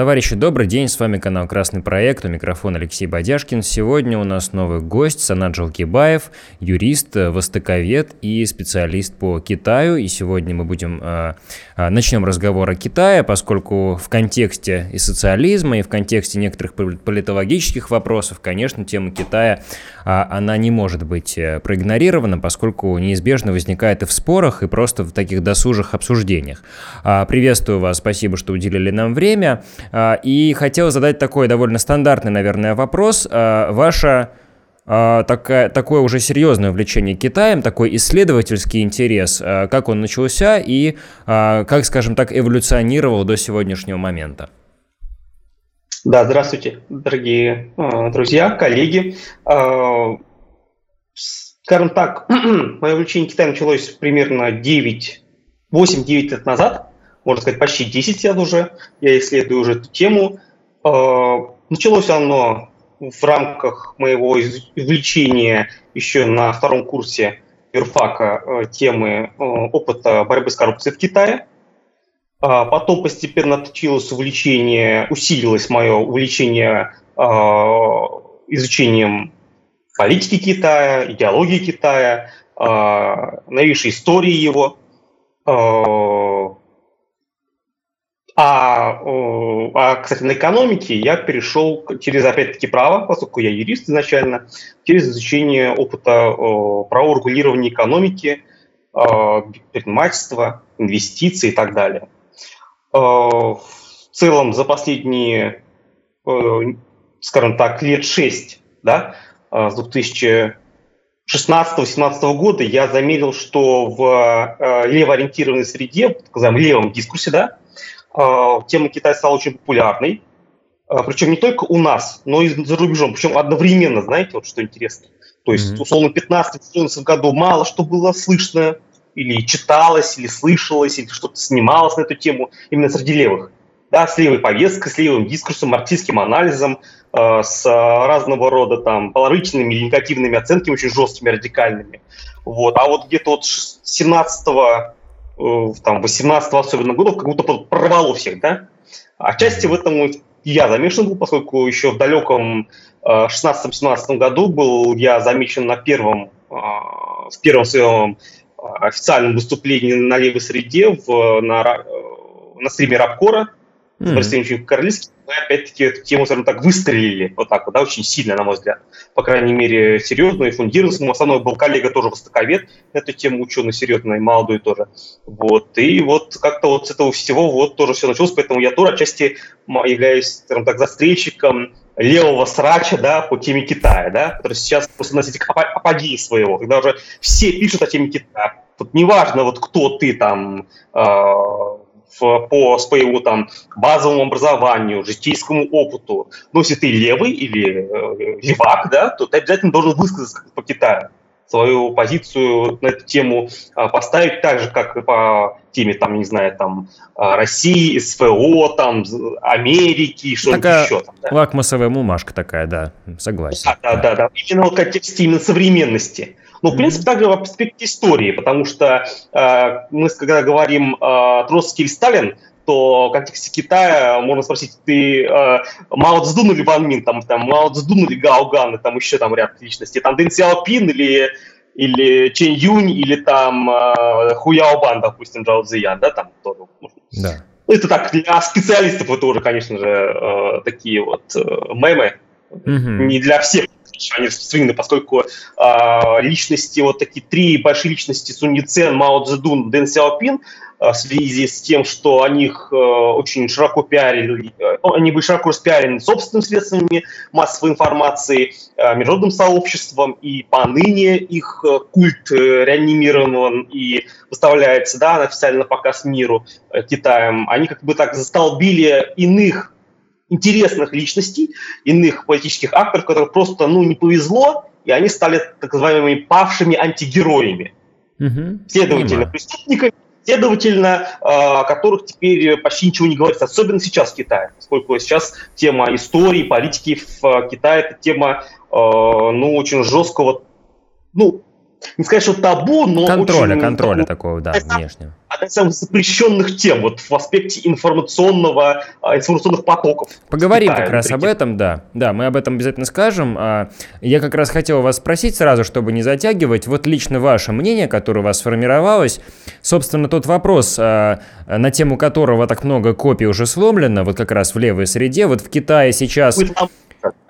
Товарищи, добрый день, с вами канал Красный проект, у микрофона Алексей Бадяшкин. Сегодня у нас новый гость, Санат Жалкибаев, юрист, востоковед и специалист по Китаю. И сегодня мы будем, э, э, начнем разговор о Китае, поскольку в контексте и социализма, и в контексте некоторых политологических вопросов, конечно, тема Китая, э, она не может быть э, проигнорирована, поскольку неизбежно возникает и в спорах, и просто в таких досужих обсуждениях. Э, приветствую вас, спасибо, что уделили нам время. А, и хотел задать такой довольно стандартный, наверное, вопрос. А, Ваше такая, такое уже серьезное увлечение Китаем, такой исследовательский интерес, как он начался и как, скажем так, эволюционировал до сегодняшнего момента? Да, здравствуйте, дорогие друзья, коллеги. Скажем так, мое увлечение Китаем началось примерно 9, 8-9 лет назад можно сказать, почти 10 лет уже я исследую уже эту тему. А, началось оно в рамках моего увлечения еще на втором курсе юрфака э, темы э, опыта борьбы с коррупцией в Китае. А потом постепенно отличилось увлечение, усилилось мое увлечение а, изучением политики Китая, идеологии Китая, новейшей истории его. А, а, кстати, на экономике я перешел через, опять-таки, право, поскольку я юрист изначально, через изучение опыта правового регулирования экономики, предпринимательства, инвестиций и так далее. В целом за последние, скажем так, лет шесть, да, с 2016-2017 года я заметил, что в левоориентированной среде, так называемом левом дискурсе, да, а, тема Китая стала очень популярной. А, Причем не только у нас, но и за рубежом. Причем одновременно, знаете, вот что интересно. То есть, mm-hmm. условно, в 15-14 году мало что было слышно, или читалось, или слышалось, или что-то снималось на эту тему именно среди левых. Да, с левой повесткой, с левым дискурсом, марксистским анализом, э, с разного рода там положительными или негативными оценками, очень жесткими, радикальными. Вот. А вот где-то вот с 17 Э, там, 18 особенно годов как будто прорвало всех, да? Отчасти в этом я замешан был, поскольку еще в далеком 16-17 э, году был я замечен на первом, э, в первом своем официальном выступлении на левой среде в, на, на стриме Рабкора, mm-hmm. Королевским, мы опять-таки эту тему, скажем так, выстрелили вот так вот, да, очень сильно, на мой взгляд. По крайней мере, серьезно и фундировался. Мой основной был коллега тоже востоковед, эту тему ученый серьезный, молодой тоже. Вот, и вот как-то вот с этого всего вот тоже все началось, поэтому я тоже отчасти являюсь, скажем так, застрельщиком левого срача, да, по теме Китая, да, который сейчас просто носит апогей своего, когда уже все пишут о теме Китая. Тут неважно, вот кто ты там, э, по своему там базовому образованию, житейскому опыту, но если ты левый или э, левак, да, то ты обязательно должен высказаться по Китаю свою позицию на эту тему а, поставить так же, как и по теме, там, не знаю, там, а, России, СФО, там, Америки, что-нибудь еще. Там, да. Лакмусовая бумажка такая, да, согласен. Да, да, да, да. Именно в контексте именно современности. Ну, в принципе, также в перспективе истории, потому что э, мы, когда говорим э, Троцкий или Сталин, то в контексте Китая можно спросить, ты э, Мао Цзэдун или Ван Мин, там, там Мао Цзэдун или Гао Ган, там еще там ряд личностей, там Дэн Сяопин или или Чен Юнь, или там э, Хуяо Бан, допустим, Джао Цзиян, да, там тоже. Да. Ну, это так, для специалистов это уже, конечно же, э, такие вот э, мемы, mm-hmm. не для всех они распространены, поскольку э, личности, вот такие три большие личности, Сунь Яцен, Мао Цзэдун, Дэн Сяопин, э, в связи с тем, что они их э, очень широко пиарили, э, они были широко распиарены собственными средствами массовой информации, э, международным сообществом, и поныне их культ э, реанимирован и выставляется да, на официально показ миру э, Китаем. Они как бы так застолбили иных интересных личностей, иных политических акторов, которым просто ну, не повезло, и они стали так называемыми павшими антигероями. Угу. Следовательно, Понимаю. преступниками, следовательно, о которых теперь почти ничего не говорится, особенно сейчас в Китае, поскольку сейчас тема истории, политики в Китае, это тема ну, очень жесткого, ну, не сказать, что табу, но контроля, очень, контроля такого, да, внешнего. Одна из самых запрещенных тем вот в аспекте информационного, а, информационных потоков. Поговорим как раз об этом, да. Да, мы об этом обязательно скажем. А, я как раз хотел вас спросить сразу, чтобы не затягивать. Вот лично ваше мнение, которое у вас сформировалось, собственно, тот вопрос, а, на тему которого так много копий уже сломлено, вот как раз в левой среде, вот в Китае сейчас...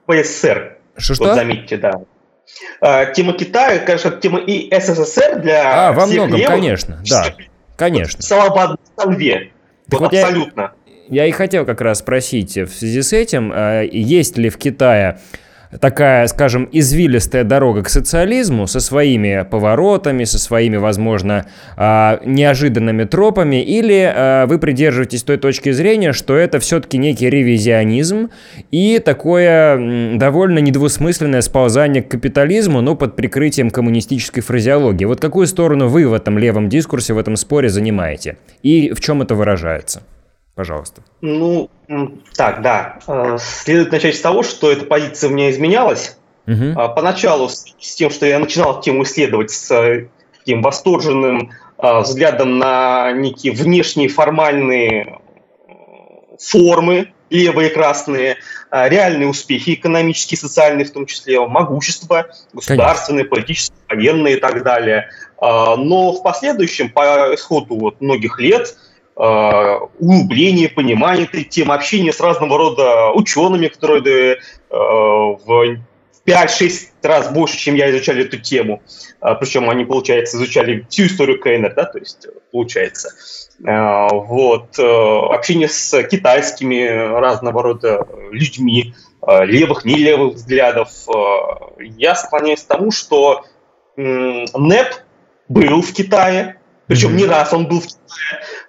ПССР. Что-что? Вот заметьте, да. А, тема Китая, конечно, тема и СССР для А, во многом, левых, конечно, да, конечно. Стала в конве. Вот, вот абсолютно. Я, я и хотел как раз спросить в связи с этим, а, есть ли в Китае такая, скажем, извилистая дорога к социализму со своими поворотами, со своими, возможно, а, неожиданными тропами, или а, вы придерживаетесь той точки зрения, что это все-таки некий ревизионизм и такое довольно недвусмысленное сползание к капитализму, но под прикрытием коммунистической фразеологии. Вот какую сторону вы в этом левом дискурсе, в этом споре занимаете? И в чем это выражается? Пожалуйста. Ну, так, да. Э, следует начать с того, что эта позиция у меня изменялась. Угу. Поначалу с тем, что я начинал тему исследовать с э, таким восторженным э, взглядом на некие внешние формальные формы, левые и красные, реальные успехи экономические, социальные, в том числе могущество, государственные, Конечно. политические, военные и так далее. Но в последующем, по исходу вот многих лет, углубление, понимание этой темы, общение с разного рода учеными, которые э, в 5-6 раз больше, чем я, изучали эту тему. Э, Причем они, получается, изучали всю историю КНР, да, то есть, получается. Вот. Общение с китайскими разного рода людьми, левых, не левых взглядов. Я склоняюсь к тому, что НЭП был в Китае, причем не раз он был в Китае.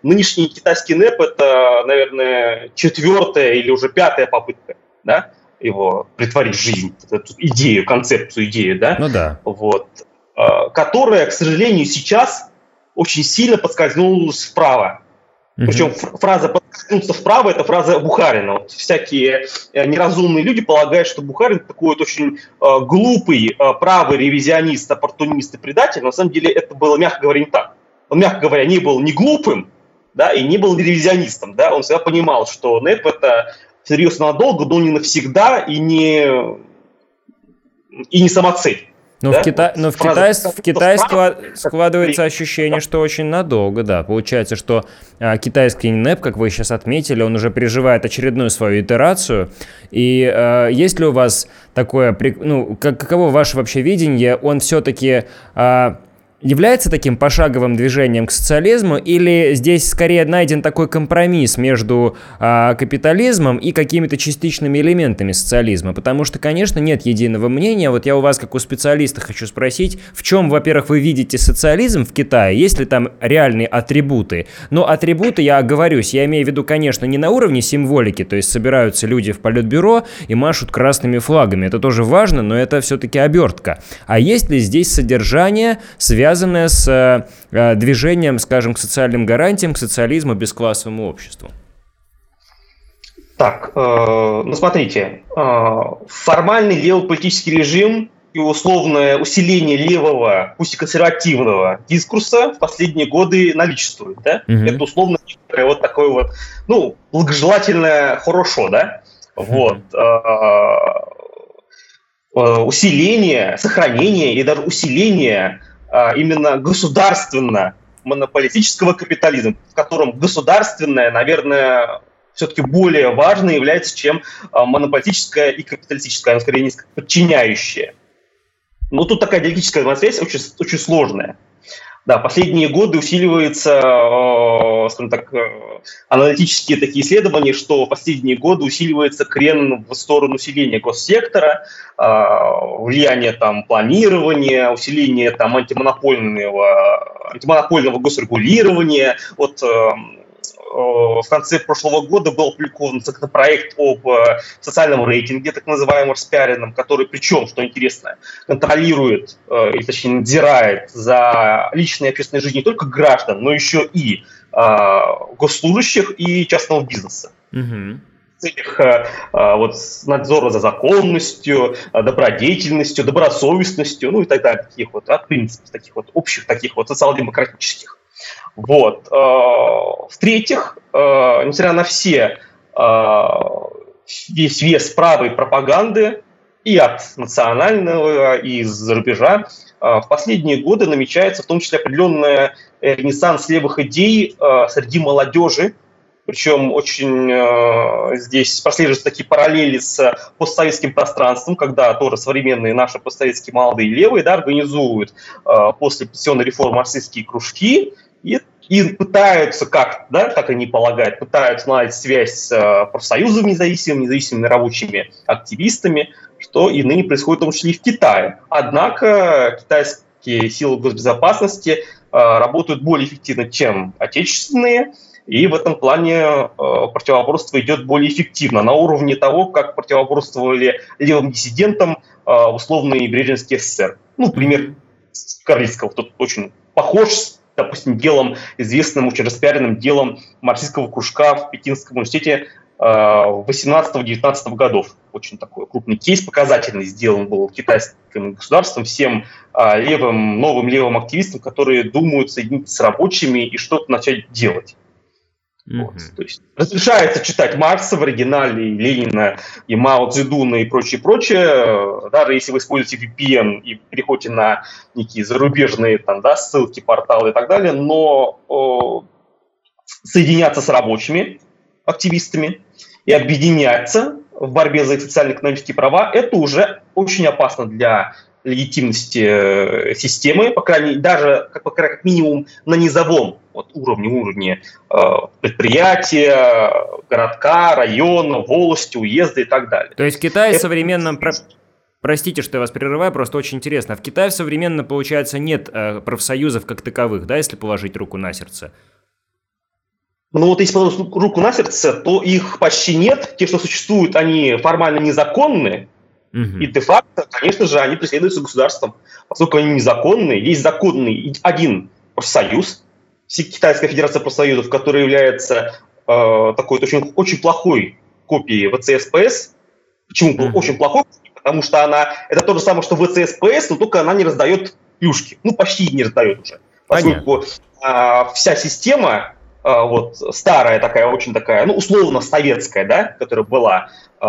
Нынешний китайский НЭП – это, наверное, четвертая или уже пятая попытка да, его притворить в жизнь, эту идею, концепцию, идею, да? Ну да. Вот. А, которая, к сожалению, сейчас очень сильно подскользнулась вправо. Угу. Причем фраза «подскользнуться вправо» – это фраза Бухарина. Вот всякие э, неразумные люди полагают, что Бухарин такой вот очень э, глупый, э, правый ревизионист, оппортунист и предатель. Но на самом деле это было, мягко говоря, не так он, мягко говоря, не был не глупым, да, и не был ревизионистом, да, он всегда понимал, что НЭП это всерьез надолго, но не навсегда и не, и не самоцель. Но, да? в, Кита... Но в, Китай, в Китае складывается ощущение, что очень надолго, да. Получается, что а, китайский НЭП, как вы сейчас отметили, он уже переживает очередную свою итерацию. И а, есть ли у вас такое, ну, как, каково ваше вообще видение, он все-таки... А, является таким пошаговым движением к социализму, или здесь скорее найден такой компромисс между а, капитализмом и какими-то частичными элементами социализма? Потому что, конечно, нет единого мнения. Вот я у вас, как у специалиста, хочу спросить, в чем, во-первых, вы видите социализм в Китае, есть ли там реальные атрибуты? Но атрибуты, я оговорюсь, я имею в виду, конечно, не на уровне символики, то есть собираются люди в политбюро и машут красными флагами. Это тоже важно, но это все-таки обертка. А есть ли здесь содержание, связанное связанная с э, э, движением, скажем, к социальным гарантиям, к социализму, бесклассовому обществу? Так, э, ну смотрите, э, формальный левополитический режим и условное усиление левого, пусть и консервативного дискурса в последние годы наличествует. Да? Угу. Это условно вот такое вот, ну, благожелательное хорошо, да? Вот. Э, э, усиление, сохранение и даже усиление именно государственно монополистического капитализма, в котором государственное, наверное, все-таки более важно является, чем а, монополистическое и капиталистическое, оно скорее несколько подчиняющее. Но тут такая диалектическая взаимосвязь очень, очень сложная. Да, последние годы усиливается, э, скажем так, э, аналитические такие исследования, что последние годы усиливается крен в сторону усиления госсектора, э, влияние там планирования, усиление там антимонопольного, антимонопольного госрегулирования. Вот в конце прошлого года был опубликован законопроект об э, социальном рейтинге, так называемом распиаренном, который, причем, что интересно, контролирует, э, или точнее надзирает за личной и общественной жизнью не только граждан, но еще и э, госслужащих и частного бизнеса. Угу. целях э, э, вот, надзора за законностью, э, добродетельностью, добросовестностью, ну и так далее, таких вот да, принципов, таких вот общих, таких вот социал-демократических. Вот. В-третьих, несмотря на все весь вес правой пропаганды и от национального, и из-за рубежа, в последние годы намечается в том числе определенная ренессанс левых идей среди молодежи, причем очень э, здесь прослеживаются такие параллели с постсоветским пространством, когда тоже современные наши постсоветские молодые левые да, организуют э, после пенсионной реформы марксистские кружки и, и пытаются, как, да, как они полагают, пытаются наладить связь с э, профсоюзами независимыми, независимыми рабочими активистами, что и ныне происходит в том числе и в Китае. Однако китайские силы госбезопасности э, работают более эффективно, чем отечественные, и в этом плане э, противоборство идет более эффективно, на уровне того, как противоборствовали левым диссидентам э, условный Брежневский СССР. Ну, пример Карлицкого тут очень похож допустим, делом, известным, очень распиаренным делом марксистского кружка в Пекинском университете э, 18-19 годов. Очень такой крупный кейс, показательный сделан был китайским государством всем э, левым, новым левым активистам, которые думают соединиться с рабочими и что-то начать делать. Mm-hmm. Вот. То есть разрешается читать Маркса в оригинале, и Ленина, и Мао Цзэдуна и прочее, прочее. Даже если вы используете VPN и переходите на некие зарубежные там, да, ссылки, порталы и так далее, но о, соединяться с рабочими активистами и объединяться в борьбе за социально-экономические права, это уже очень опасно для легитимности э, системы, по крайней мере, даже как, как минимум на низовом вот, уровне, уровне э, предприятия, городка, района, волости, уезда и так далее. То есть Китай в современном... Про... Простите, что я вас прерываю, просто очень интересно. В Китае современно, получается, нет э, профсоюзов как таковых, да, если положить руку на сердце? Ну вот если положить руку на сердце, то их почти нет. Те, что существуют, они формально незаконные, Угу. И де-факто, конечно же, они преследуются государством, поскольку они незаконные. Есть законный один профсоюз, Китайская Федерация профсоюзов, которая является э, такой очень, очень плохой копией ВЦСПС. Почему mm очень плохой? Потому что она это то же самое, что ВЦСПС, но только она не раздает плюшки. Ну, почти не раздает уже. Поскольку э, вся система вот старая такая, очень такая, ну, условно советская, да, которая была э,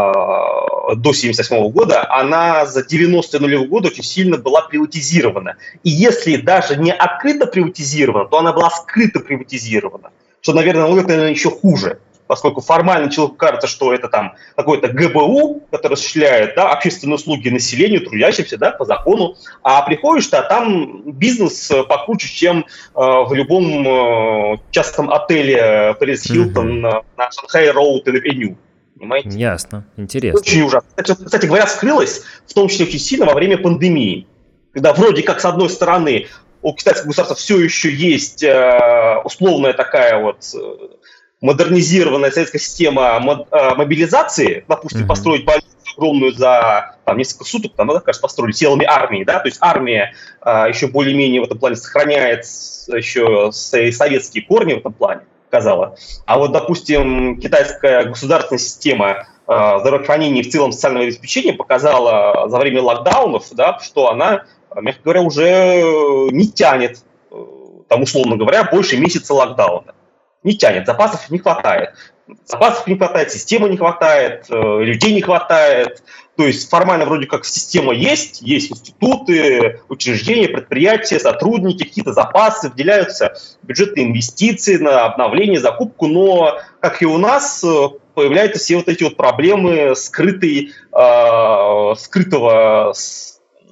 до 78 года, она за 90-е нулевые годы очень сильно была приватизирована. И если даже не открыто приватизирована, то она была скрыто приватизирована, что, наверное, наверное, еще хуже поскольку формально человеку кажется, что это там какой-то ГБУ, который осуществляет да, общественные услуги населению, трудящимся да, по закону, а приходишь, а там бизнес покруче, чем э, в любом э, частном отеле Пэрис Хилтон mm-hmm. на Шанхай Роуд и Авеню. Понимаете? Ясно, интересно. Очень ужасно. Кстати говоря, скрылось в том числе очень сильно во время пандемии, когда вроде как с одной стороны у китайского государства все еще есть э, условная такая вот э, модернизированная советская система а, мобилизации, допустим, mm-hmm. построить больницу огромную за там, несколько суток, там, да, кажется, построили силами армии, да, то есть армия а, еще более-менее в этом плане сохраняет еще советские корни в этом плане, сказала. А вот, допустим, китайская государственная система а, здравоохранения и в целом социального обеспечения показала за время локдаунов, да, что она, мягко говоря, уже не тянет, э, там, условно говоря, больше месяца локдауна не тянет, запасов не хватает. Запасов не хватает, системы не хватает, э, людей не хватает. То есть формально вроде как система есть, есть институты, учреждения, предприятия, сотрудники, какие-то запасы, выделяются бюджетные инвестиции на обновление, закупку, но, как и у нас, э, появляются все вот эти вот проблемы скрытой, э, скрытого,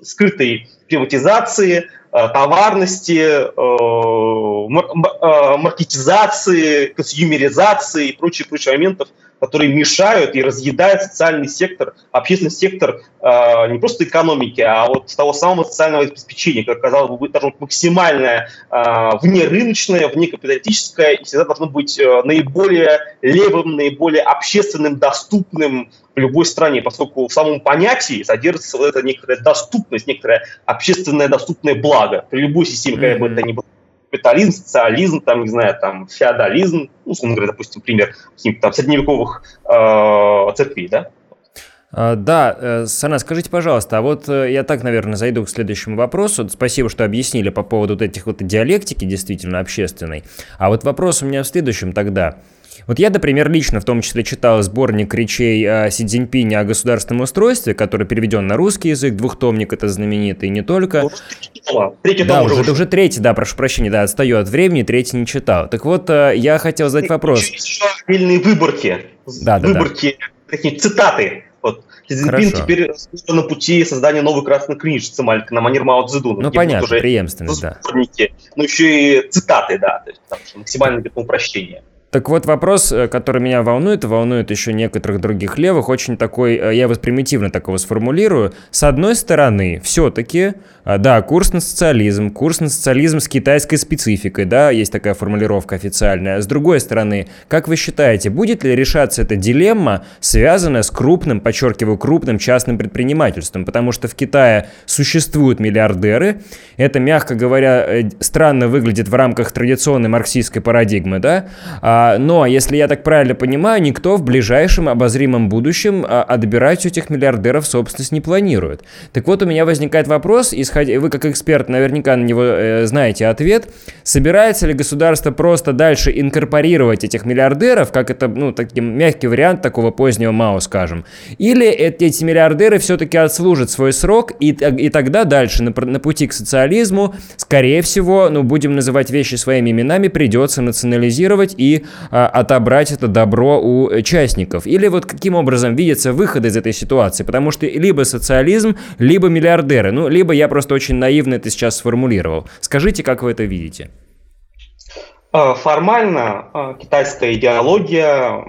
скрытой приватизации, товарности, э, э, маркетизации, консюмеризации и прочие прочие моментов, которые мешают и разъедают социальный сектор, общественный сектор не просто экономики, а вот того самого социального обеспечения, как казалось бы, должно быть максимальное внерыночное, внекапиталистическое, и всегда должно быть наиболее левым, наиболее общественным, доступным, в любой стране, поскольку в самом понятии содержится вот эта некоторая доступность, некоторое общественное доступное благо при любой системе, какая бы это ни была. Капитализм, социализм, там, не знаю, там, феодализм, ну, условно говоря, допустим, пример каких-то там средневековых э, церквей, да? А, да, э, Сана, скажите, пожалуйста, а вот э, я так, наверное, зайду к следующему вопросу. Спасибо, что объяснили по поводу вот этих вот диалектики действительно общественной. А вот вопрос у меня в следующем тогда. Вот я, например, лично в том числе читал сборник речей о Си Цзиньпине о государственном устройстве, который переведен на русский язык, двухтомник это знаменитый, не только. Третий да, уже, это уже третий, да, прошу прощения, да, отстаю от времени, третий не читал. Так вот, э, я хотел задать вопрос. Еще отдельные выборки. Да, да, выборки, да. цитаты. Вот. Си Цзиньпин теперь на пути создания новой красной книжицы на манер Мао Цзэдуна. Ну, понятно, уже преемственность, да. Но еще и цитаты, да, то есть там, максимальное упрощение. Так вот, вопрос, э, который меня волнует, и волнует еще некоторых других левых, очень такой, э, я его примитивно такого сформулирую. С одной стороны, все-таки, да, курс на социализм, курс на социализм с китайской спецификой, да, есть такая формулировка официальная. С другой стороны, как вы считаете, будет ли решаться эта дилемма, связанная с крупным, подчеркиваю, крупным частным предпринимательством? Потому что в Китае существуют миллиардеры, это, мягко говоря, странно выглядит в рамках традиционной марксистской парадигмы, да, а а, но, если я так правильно понимаю, никто в ближайшем обозримом будущем а, отбирать у этих миллиардеров собственность не планирует. Так вот, у меня возникает вопрос, исходя, вы как эксперт наверняка на него э, знаете ответ, собирается ли государство просто дальше инкорпорировать этих миллиардеров, как это, ну, таким мягкий вариант такого позднего МАО, скажем, или эти миллиардеры все-таки отслужат свой срок, и, и тогда дальше на, на пути к социализму, скорее всего, ну, будем называть вещи своими именами, придется национализировать и а, отобрать это добро у участников? Или вот каким образом видится выход из этой ситуации? Потому что либо социализм, либо миллиардеры. Ну, либо я просто очень наивно это сейчас сформулировал. Скажите, как вы это видите? А, формально а, китайская идеология,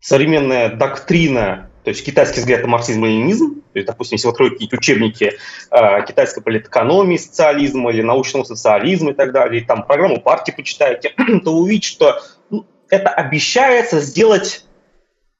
современная доктрина, то есть китайский взгляд на марксизм и ленинизм, то есть, допустим, если вы откроете какие-то учебники э, китайской политэкономии, социализма или научного социализма и так далее, и там программу партии почитаете, то увидите, что это обещается сделать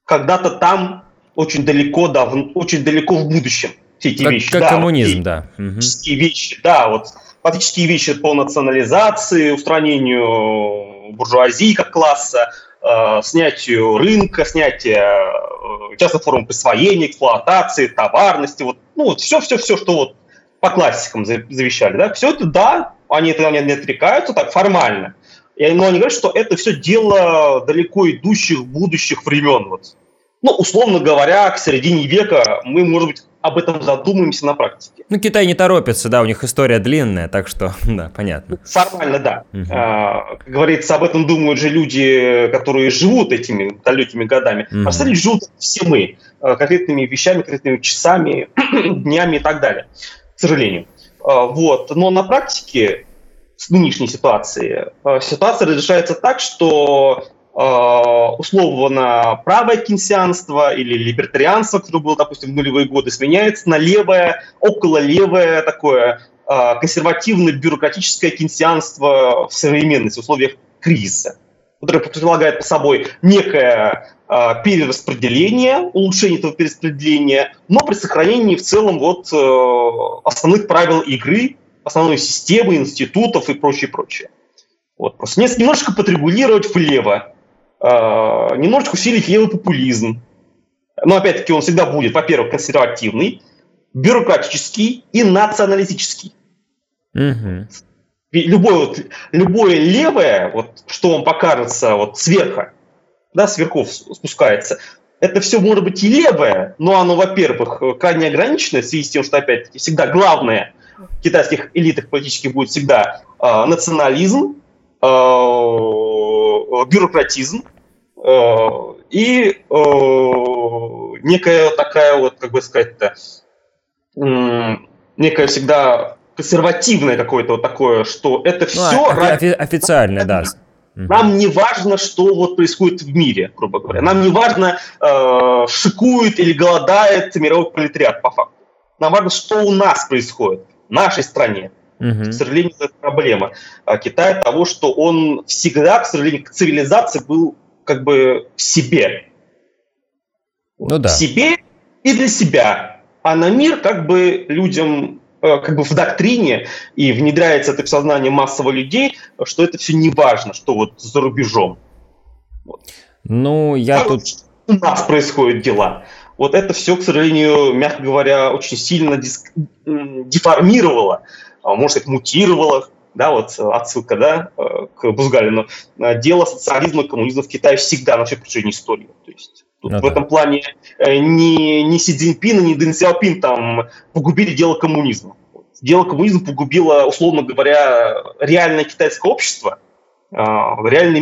когда-то там очень далеко, да, в, очень далеко в будущем. Все эти как, вещи. Как да, коммунизм, да. Фактические вещи, да, вот фактические вещи по национализации, устранению буржуазии как класса, э, снятию рынка, снятию э, частных форм присвоения, эксплуатации, товарности, вот, ну, вот все-все-все, что вот по классикам завещали, да, все это, да, они это не отрекаются так формально, но они говорят, что это все дело далеко идущих будущих времен. Вот. Ну, условно говоря, к середине века мы, может быть, об этом задумаемся на практике. Ну, Китай не торопится, да, у них история длинная, так что, да, понятно. Формально, да. Угу. А, как говорится, об этом думают же люди, которые живут этими далекими годами. Угу. А остальные живут все мы, а, конкретными вещами, конкретными часами, днями и так далее, к сожалению. А, вот. Но на практике с нынешней ситуации. Э, ситуация разрешается так, что условно правое кейнсианство или либертарианство, которое было, допустим, в нулевые годы, сменяется на левое, около левое такое э, консервативное бюрократическое кейнсианство в современности, в условиях кризиса, которое предполагает по собой некое перераспределение, улучшение этого перераспределения, но при сохранении в целом вот основных правил игры, основной системы, институтов и прочее, прочее. Вот. Просто немножечко подрегулировать влево, э, немножечко усилить левый популизм. Но опять-таки он всегда будет, во-первых, консервативный, бюрократический и националистический. Угу. Любое, вот, любое левое, вот, что вам покажется вот, сверху, да, сверху спускается, это все может быть и левое, но оно, во-первых, крайне ограничено в связи с тем, что, опять-таки, всегда главное – китайских элитах политических будет всегда э, национализм, э, бюрократизм э, и э, некая такая вот, как бы сказать-то, э, некая всегда консервативное какое-то вот такое, что это все... Ну, ради... официально, да. Нам не важно, что вот происходит в мире, грубо говоря. Нам не важно, э, шикует или голодает мировой пролетариат по факту. Нам важно, что у нас происходит нашей стране. Угу. К сожалению, это проблема а Китая того, что он всегда, к сожалению, к цивилизации был как бы в себе. Ну да. В себе и для себя. А на мир как бы людям э, как бы в доктрине и внедряется это в сознание массового людей, что это все не важно, что вот за рубежом. Вот. Ну, я а тут... У нас происходят дела. Вот это все, к сожалению, мягко говоря, очень сильно диск... деформировало, а может быть, мутировало, да, вот отсылка, да, э, к Бузгалину. Дело социализма и коммунизма в Китае всегда на всей протяжении истории. То есть Тут ну, в да. этом плане э, ни, ни Си Цзиньпин, ни Дэн Сяопин там погубили дело коммунизма. Дело коммунизма погубило, условно говоря, реальное китайское общество э, в реальной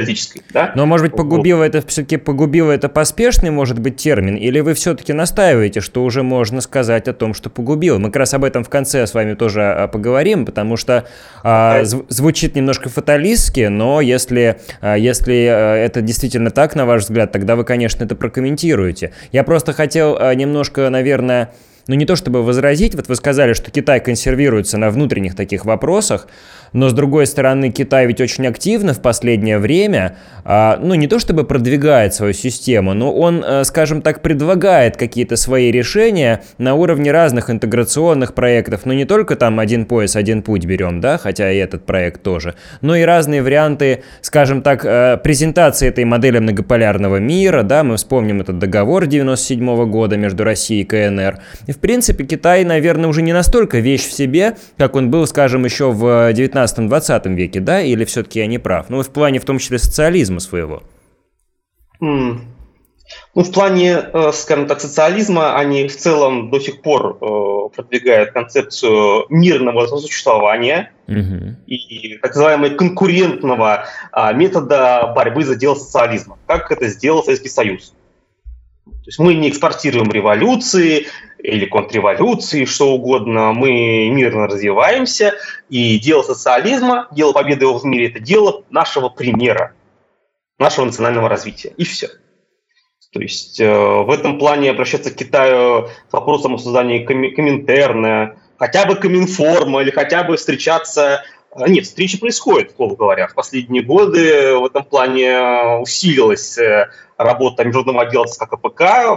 политической, да? Но, может быть, погубило вот. это, все-таки погубило это поспешный, может быть, термин, или вы все-таки настаиваете, что уже можно сказать о том, что погубило? Мы как раз об этом в конце с вами тоже а, поговорим, потому что а, звучит немножко фаталистски, но если, а, если а, это действительно так, на ваш взгляд, тогда вы, конечно, это прокомментируете. Я просто хотел а, немножко, наверное, ну не то чтобы возразить, вот вы сказали, что Китай консервируется на внутренних таких вопросах, но с другой стороны Китай ведь очень активно в последнее время, а, ну не то чтобы продвигает свою систему, но он, а, скажем так, предлагает какие-то свои решения на уровне разных интеграционных проектов, но не только там один пояс, один путь берем, да, хотя и этот проект тоже, но и разные варианты, скажем так, а, презентации этой модели многополярного мира, да, мы вспомним этот договор 97 года между Россией и КНР. И в принципе Китай, наверное, уже не настолько вещь в себе, как он был, скажем, еще в 19 19-20 веке, да, или все-таки я не прав? Ну, в плане в том числе социализма своего. Mm. Ну, в плане, э, скажем так, социализма они в целом до сих пор э, продвигают концепцию мирного существования угу. и так называемого конкурентного а, метода борьбы за дело социализма, как это сделал Советский Союз. То есть мы не экспортируем революции или контрреволюции, что угодно, мы мирно развиваемся, и дело социализма, дело победы в мире – это дело нашего примера, нашего национального развития, и все. То есть э, в этом плане обращаться к Китаю с вопросом о создании Коминтерна, хотя бы Коминформа, или хотя бы встречаться нет, встречи происходят, слово говоря. В последние годы в этом плане усилилась э, работа Международного отдела ЦК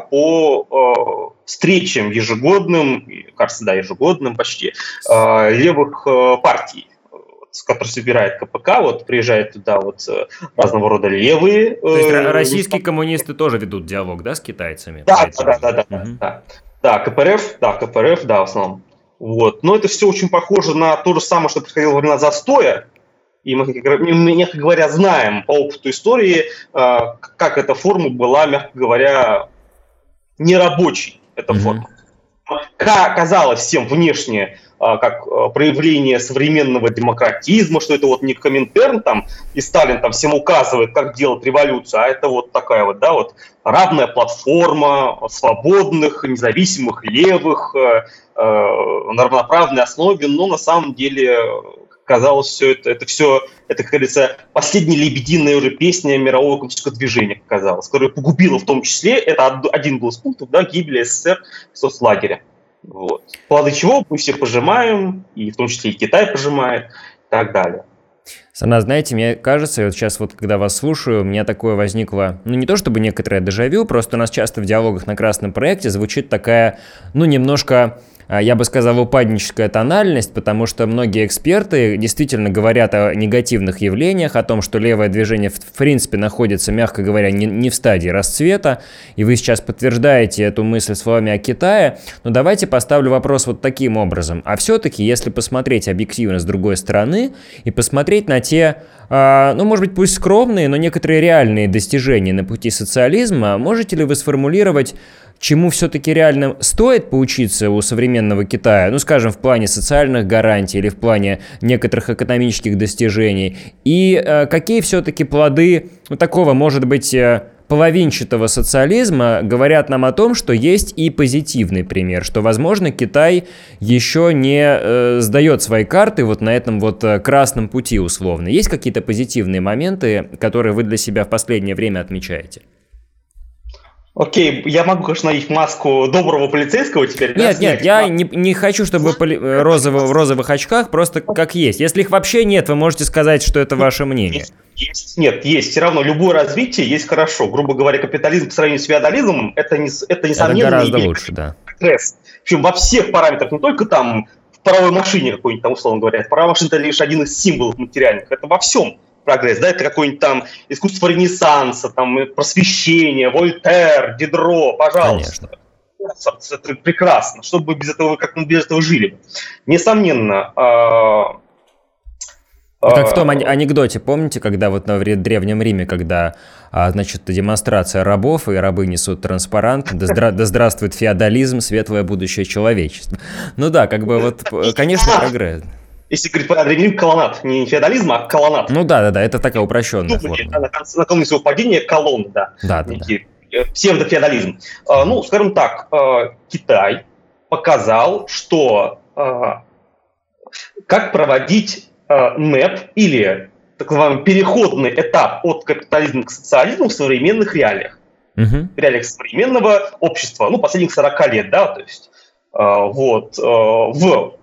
по э, встречам ежегодным, кажется, да, ежегодным почти, э, левых э, партий который собирает КПК, вот приезжает туда вот э, разного рода левые. То есть э, российские коммунисты тоже ведут диалог, да, с китайцами? Да, да, да, да, да, угу. да. Да, КПРФ, да, КПРФ, да, в основном. Вот. Но это все очень похоже на то же самое, что происходило во времена застоя. И мы, мягко говоря, знаем по опыту истории, а, как эта форма была, мягко говоря, нерабочей, эта mm-hmm. форма. Казалось всем внешне как а, проявление современного демократизма, что это вот не Коминтерн там, и Сталин там всем указывает, как делать революцию, а это вот такая вот, да, вот равная платформа свободных, независимых, левых, Э, на равноправной основе, но на самом деле казалось все это, это все, это, как говорится, последняя лебединая уже песня мирового коммунистического движения, казалось, которая погубила в том числе, это один был из пунктов, да, гибели СССР в соцлагере. Вот. Плоды чего мы все пожимаем, и в том числе и Китай пожимает, и так далее. Сана, знаете, мне кажется, вот сейчас вот, когда вас слушаю, у меня такое возникло, ну не то чтобы некоторое дежавю, просто у нас часто в диалогах на красном проекте звучит такая, ну немножко я бы сказал, упадническая тональность, потому что многие эксперты действительно говорят о негативных явлениях, о том, что левое движение в принципе находится, мягко говоря, не, не в стадии расцвета, и вы сейчас подтверждаете эту мысль словами о Китае, но давайте поставлю вопрос вот таким образом. А все-таки, если посмотреть объективно с другой стороны и посмотреть на те, э, ну, может быть, пусть скромные, но некоторые реальные достижения на пути социализма, можете ли вы сформулировать чему все-таки реально стоит поучиться у современного Китая, ну, скажем, в плане социальных гарантий или в плане некоторых экономических достижений, и э, какие все-таки плоды ну, такого, может быть, э, половинчатого социализма говорят нам о том, что есть и позитивный пример, что, возможно, Китай еще не э, сдает свои карты вот на этом вот э, красном пути условно. Есть какие-то позитивные моменты, которые вы для себя в последнее время отмечаете? Окей, я могу, конечно, их маску доброго полицейского теперь. Нет, да, нет, я не, не хочу, чтобы поли... розово, в розовых очках, просто как есть. Если их вообще нет, вы можете сказать, что это ваше мнение. Есть, нет, есть. Все равно любое развитие есть хорошо. Грубо говоря, капитализм по сравнению с феодализмом, это, не, это несомненно. Это гораздо лучше, да прогресс. Причем во всех параметрах, не только там в правой машине какой-нибудь там, условно говоря. Правая машина – это лишь один из символов материальных. Это во всем прогресс, да, это какой-нибудь там искусство Ренессанса, там просвещение, Вольтер, Дидро, пожалуйста. Конечно. Это прекрасно. Что бы без этого, как мы без этого жили Несомненно, а, ну, как в том анекдоте, помните, когда вот на Древнем Риме, когда, а, значит, демонстрация рабов, и рабы несут транспарант, да, здра да здравствует феодализм, светлое будущее человечества. Ну да, как бы вот, конечно, прогресс. Если говорить про Древний Рим, колоннад, не феодализм, а колоннад. Ну да, да, да, это такая упрощенная Думали, форма. На, на накануне своего падения колонны, да. Да, да, да. Э, псевдофеодализм. А, ну, скажем так, а, Китай показал, что а, как проводить НЭП или так называемый переходный этап от капитализма к социализму в современных реалиях. Uh-huh. В реалиях современного общества, ну, последних 40 лет, да, то есть э, вот, э, в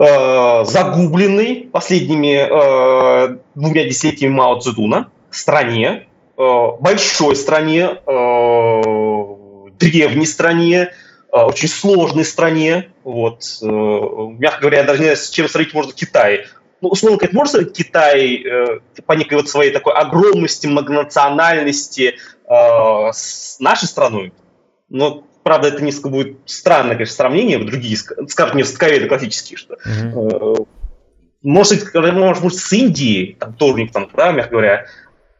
отсталый, загубленный последними двумя десятилетиями Мао Цзэдуна стране, большой стране, древней стране, Э, очень сложной стране. Вот, э, мягко говоря, даже не знаю, с чем сравнить можно Китай. Ну, условно говоря, можно сравнить Китай э, по некой вот своей такой огромности, многонациональности с нашей страной. Но, правда, это несколько будет странное, конечно, сравнение, другие, скажут мне востоковеды классические, что mm-hmm. может, может быть, с Индией, там тоже у них там, да, мягко говоря,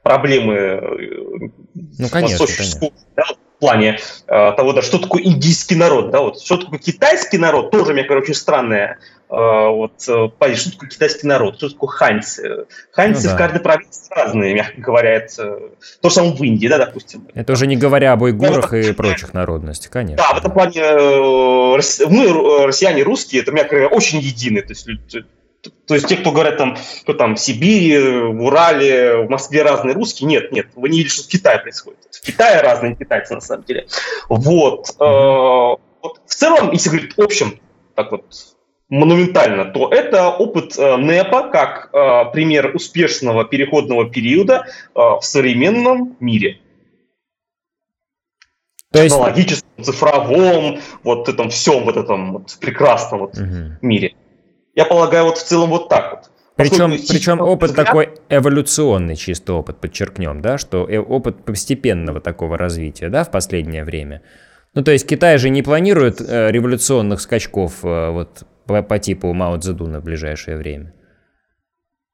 проблемы ну, конечно, конечно. Да, в плане э, того, да, что такое индийский народ, да, вот, что такое китайский народ, тоже, мне кажется, очень странное э, вот, э, понять, что такое китайский народ, что такое ханьцы. Ханьцы ну, да. в каждой провинции разные, мягко говоря, это то же самое в Индии, да, допустим. Это уже не говоря об уйгурах и прочих народностях, конечно. Да, в этом плане э, мы, э, россияне, русские, это, мягко говоря, очень едины, то есть то есть те, кто говорят там, кто там в Сибири, в Урале, в Москве разные русские, нет, нет, вы не видите, что в Китае происходит. В Китае разные китайцы на самом деле. Вот. Э, вот. В целом, если говорить в общем, так вот, монументально, то это опыт э, НЭПа как э, пример успешного переходного периода в современном мире. То есть... Технологическом, цифровом, вот этом всем вот этом вот прекрасном вот угу. мире. Я полагаю, вот в целом вот так вот. Причем, причем опыт взгляд... такой эволюционный чисто опыт, подчеркнем, да, что э, опыт постепенного такого развития, да, в последнее время. Ну, то есть Китай же не планирует э, революционных скачков э, вот по, по типу Мао Цзэдуна в ближайшее время.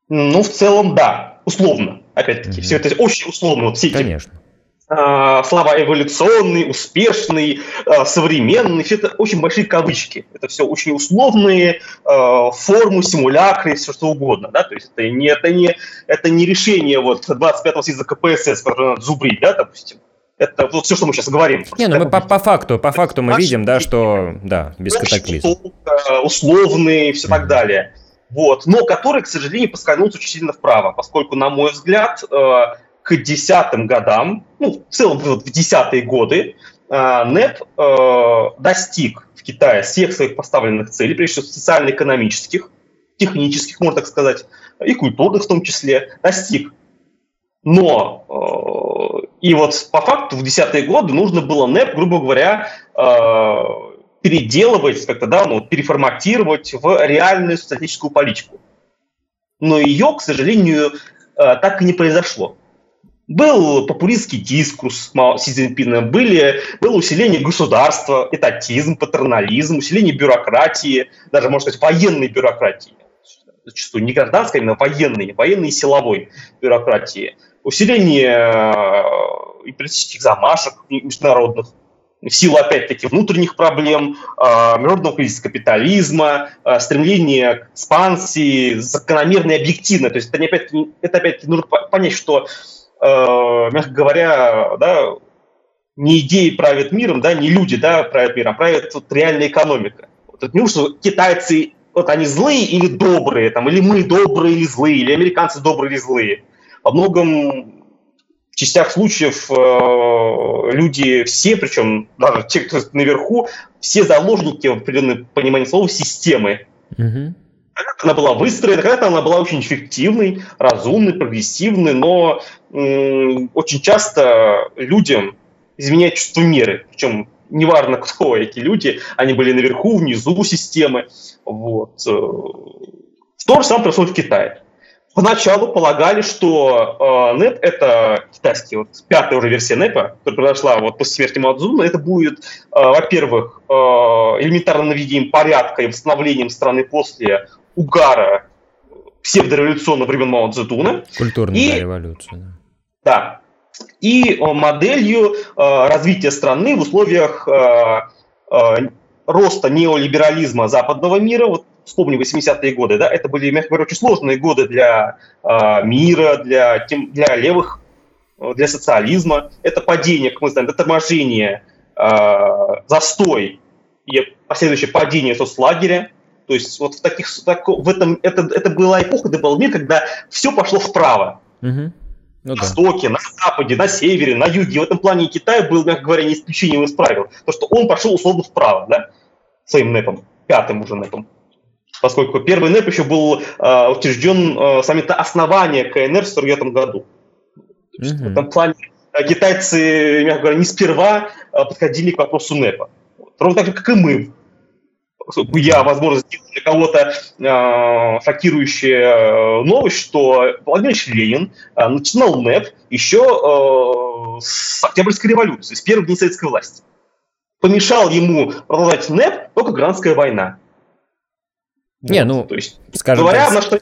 Ну, в целом, да, условно, опять-таки. Угу. Все это очень условно. Вот все Конечно. Эти а, слова эволюционный, успешный, а, современный, все это очень большие кавычки. Это все очень условные а, формы, симулякры, все что угодно. Да? То есть это не, это не, это не решение вот 25-го съезда КПСС, который надо зубрить, да, допустим. Это вот все, что мы сейчас говорим. Не, ну мы по, по факту, по факту мы видим, да, что, да, без катаклизма. Условные и все mm-hmm. так далее. Вот, но который, к сожалению, поскользнулся очень сильно вправо, поскольку, на мой взгляд, к десятым годам, ну, в целом вот в десятые годы, э, НЭП э, достиг в Китае всех своих поставленных целей, прежде всего социально-экономических, технических, можно так сказать, и культурных в том числе, достиг. Но э, и вот по факту в десятые годы нужно было НЭП, грубо говоря, переделывать, как-то, да, ну, переформатировать в реальную статическую политику. Но ее, к сожалению, так и не произошло. Был популистский дискурс Си Цзиньпина, были, было усиление государства, этатизм, патернализм, усиление бюрократии, даже, можно сказать, военной бюрократии. Зачастую не гражданской, а военной, военной силовой бюрократии. Усиление э, политических замашек международных, в силу, опять-таки, внутренних проблем, э, международного кризиса капитализма, э, стремление к экспансии, закономерно и объективно. То есть это, опять, это опять нужно понять, что мягко говоря, да, не идеи правят миром, да, не люди да, правят миром, а правит вот, реальная экономика. Вот это не что китайцы, вот они злые или добрые, там, или мы добрые или злые, или американцы добрые или злые. Во многом в частях случаев э, люди все, причем даже те, кто наверху, все заложники в определенном понимании слова системы. Mm-hmm. Она была выстроена, когда-то она была очень эффективной, разумной, прогрессивной, но м- очень часто людям изменяет чувство меры. Причем неважно кто эти люди, они были наверху, внизу системы. Вот. То же самое происходит в Китае. Поначалу полагали, что э, NEP — это китайский, вот пятая уже версия NEP, которая произошла вот после смерти Мадзуна. Это будет, э, во-первых, э, элементарным наведением порядка и восстановлением страны после угара псевдореволюционного времен Мао Цзэдуна. Культурная и, революция. Да. И моделью э, развития страны в условиях э, э, роста неолиберализма западного мира, вот вспомним 80-е годы, да, это были, мягко говоря, очень сложные годы для э, мира, для, тем, для левых, для социализма. Это падение, как мы знаем, это торможение, э, застой и последующее падение соцлагеря. То есть вот в таких, так, в этом, это, это была эпоха, это был мир, когда все пошло вправо. Угу. Ну, на да. востоке, на западе, на севере, на юге. В этом плане Китай был, мягко говоря, не исключением из правил. То, что он пошел условно вправо, да, своим НЭПом, пятым уже НЭПом. Поскольку первый НЭП еще был э, учрежден э, саммита основания КНР в 1949 году. Mm-hmm. В этом плане э, китайцы, мягко говоря, не сперва э, подходили к вопросу НЭПа. Ровно так же, как и мы я, возможно, сделал для кого-то э, шокирующая э, новость, что Владимир Ильич Ленин э, начинал НЭП еще э, с Октябрьской революции, с первых дней советской власти. Помешал ему продолжать НЭП только Гражданская война. Не, вот, ну, то есть, скажем говоря, так, на что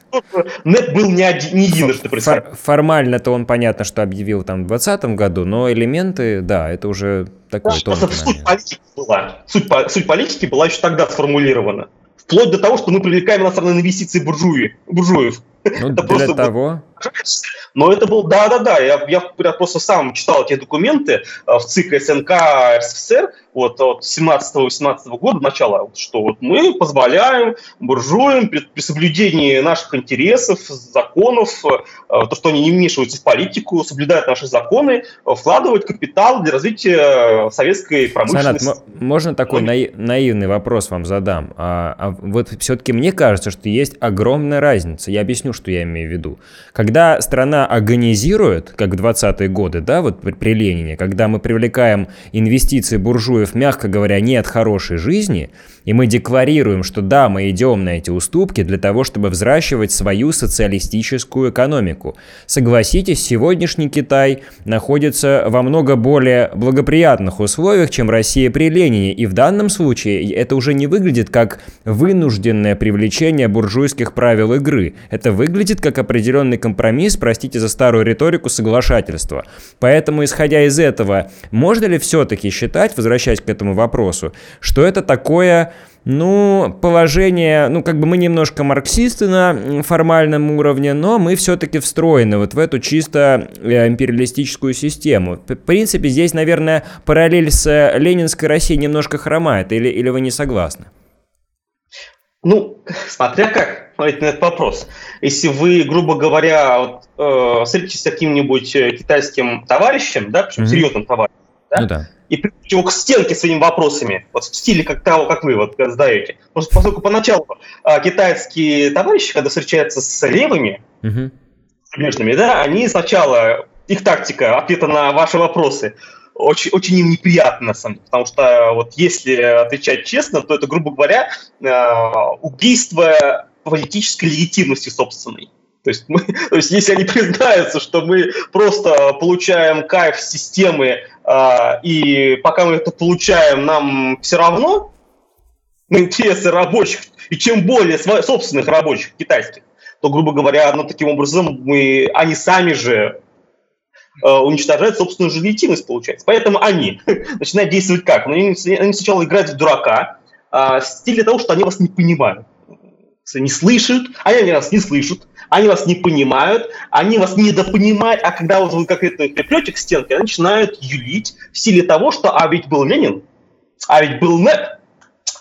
нет был не, один, не единожды фор- Формально-то он понятно, что объявил там в 2020 году, но элементы, да, это уже такой да, тонкий суть политики была. Суть, суть политики была еще тогда сформулирована. Вплоть до того, что мы привлекаем иностранные инвестиции буржуи, буржуев. Ну, это для того... Но это был, да-да-да, я, я просто сам читал эти документы э, в ЦИК СНК РСФСР, вот от 17-18 года начала, что вот мы позволяем буржуям при, при соблюдении наших интересов, законов, э, то, что они не вмешиваются в политику, соблюдают наши законы, вкладывать капитал для развития советской промышленности. Санат, можно такой наив, наивный вопрос вам задам? А, а вот все-таки мне кажется, что есть огромная разница. Я объясню, что я имею в виду. Когда страна агонизирует, как в 20-е годы, да, вот при, при Ленине, когда мы привлекаем инвестиции буржуев, мягко говоря, не от хорошей жизни – и мы декларируем, что да, мы идем на эти уступки для того, чтобы взращивать свою социалистическую экономику. Согласитесь, сегодняшний Китай находится во много более благоприятных условиях, чем Россия при Ленине. И в данном случае это уже не выглядит как вынужденное привлечение буржуйских правил игры. Это выглядит как определенный компромисс, простите за старую риторику, соглашательства. Поэтому, исходя из этого, можно ли все-таки считать, возвращаясь к этому вопросу, что это такое ну, положение, ну, как бы мы немножко марксисты на формальном уровне, но мы все-таки встроены вот в эту чисто э, империалистическую систему. В принципе, здесь, наверное, параллель с ленинской Россией немножко хромает, или, или вы не согласны? Ну, смотря как смотреть на этот вопрос. Если вы, грубо говоря, вот, э, встретитесь с каким-нибудь э, китайским товарищем, да, причем mm-hmm. серьезным товарищем, да, ну, да и приводить его к стенке своими вопросами, вот в стиле как того, как вы вот задаете. Просто поскольку поначалу а, китайские товарищи, когда встречаются с левыми, угу. да, они сначала, их тактика ответа на ваши вопросы очень, очень им неприятно, на самом деле, потому что вот если отвечать честно, то это, грубо говоря, а, убийство политической легитимности собственной. То есть, мы, то есть если они признаются, что мы просто получаем кайф системы, и пока мы это получаем, нам все равно на интересы рабочих, и чем более собственных рабочих китайских, то, грубо говоря, ну, таким образом мы, они сами же э, уничтожают собственную же легитимность, получается. Поэтому они начинают действовать как? Ну, они, они сначала играют в дурака э, в стиле того, что они вас не понимают не слышат, они вас не слышат, они вас не понимают, они вас недопонимают, а когда вот вы как это приплете к стенке, они начинают юлить в стиле того, что а ведь был Ленин, а ведь был НЭП,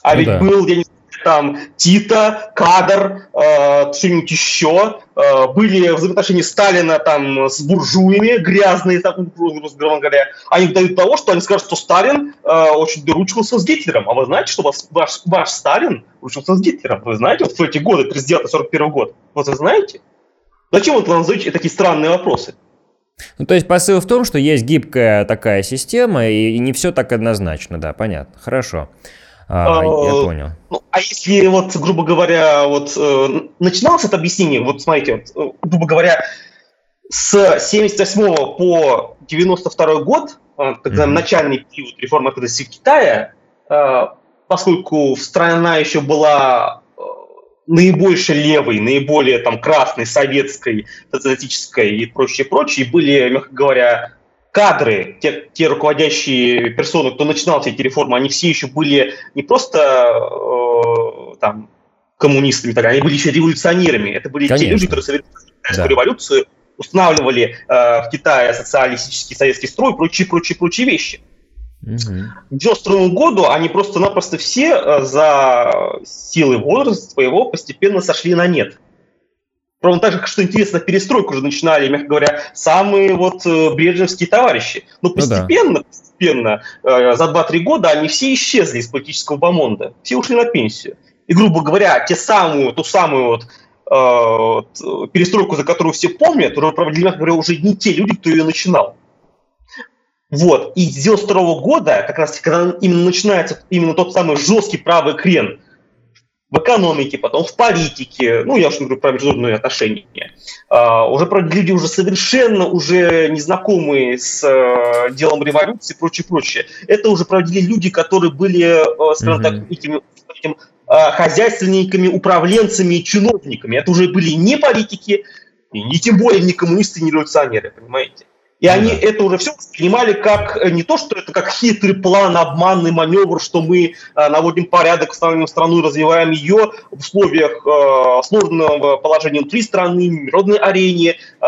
а ну ведь да. был, я не там Тита, Кадр, э, что-нибудь еще. Э, были взаимоотношения Сталина там с буржуями, грязные, там, грубо говоря. Они дают того, что они скажут, что Сталин э, очень ручился с Гитлером. А вы знаете, что вас, ваш, ваш Сталин ручился с Гитлером? Вы знаете, вот в эти годы, 39-41 год? Вот вы знаете? Зачем вот вы назовете такие странные вопросы? Ну, то есть посыл в том, что есть гибкая такая система, и не все так однозначно, да, понятно. Хорошо. А, я понял. Ну, а если вот, грубо говоря, вот э, начиналось это объяснение, вот смотрите, вот, э, грубо говоря, с 78 по 92 год, э, тогда mm-hmm. начальный период реформы открытости Китая, поскольку страна еще была э, наибольше левой, наиболее там красной, советской, социалистической и прочее, прочее, были, мягко говоря, кадры, те, те руководящие персоны, кто начинал все эти реформы, они все еще были не просто э, там коммунистами, так, они были еще революционерами. Это были Конечно. те люди, которые совершили да. революцию, устанавливали э, в Китае социалистический советский строй, прочие, прочие, прочие вещи. Угу. К 92 году они просто-напросто все э, за силы возраста своего постепенно сошли на нет. Ровно так же, что интересно, перестройку уже начинали, мягко говоря, самые вот э, брежневские товарищи. Но постепенно, ну, да. постепенно, э, за 2-3 года они все исчезли из политического бомонда. Все ушли на пенсию. И, грубо говоря, те самую, ту самую вот э, перестройку, за которую все помнят, уже проводили, мягко говоря, уже не те люди, кто ее начинал. Вот. И с 92 года, как раз когда именно начинается именно тот самый жесткий правый крен – в экономике, потом в политике, ну, я уж говорю про международные отношения, а, уже про люди уже совершенно уже незнакомые с а, делом революции и прочее, прочее. Это уже проводили люди, которые были, а, скажем так, этими, этим, а, хозяйственниками, управленцами, чиновниками. Это уже были не политики, и не тем более не коммунисты, не революционеры, понимаете? И они да. это уже все воспринимали как э, не то, что это как хитрый план, обманный маневр, что мы э, наводим порядок, устанавливаем страну и развиваем ее в условиях э, сложного положения внутри страны, международной арене, э,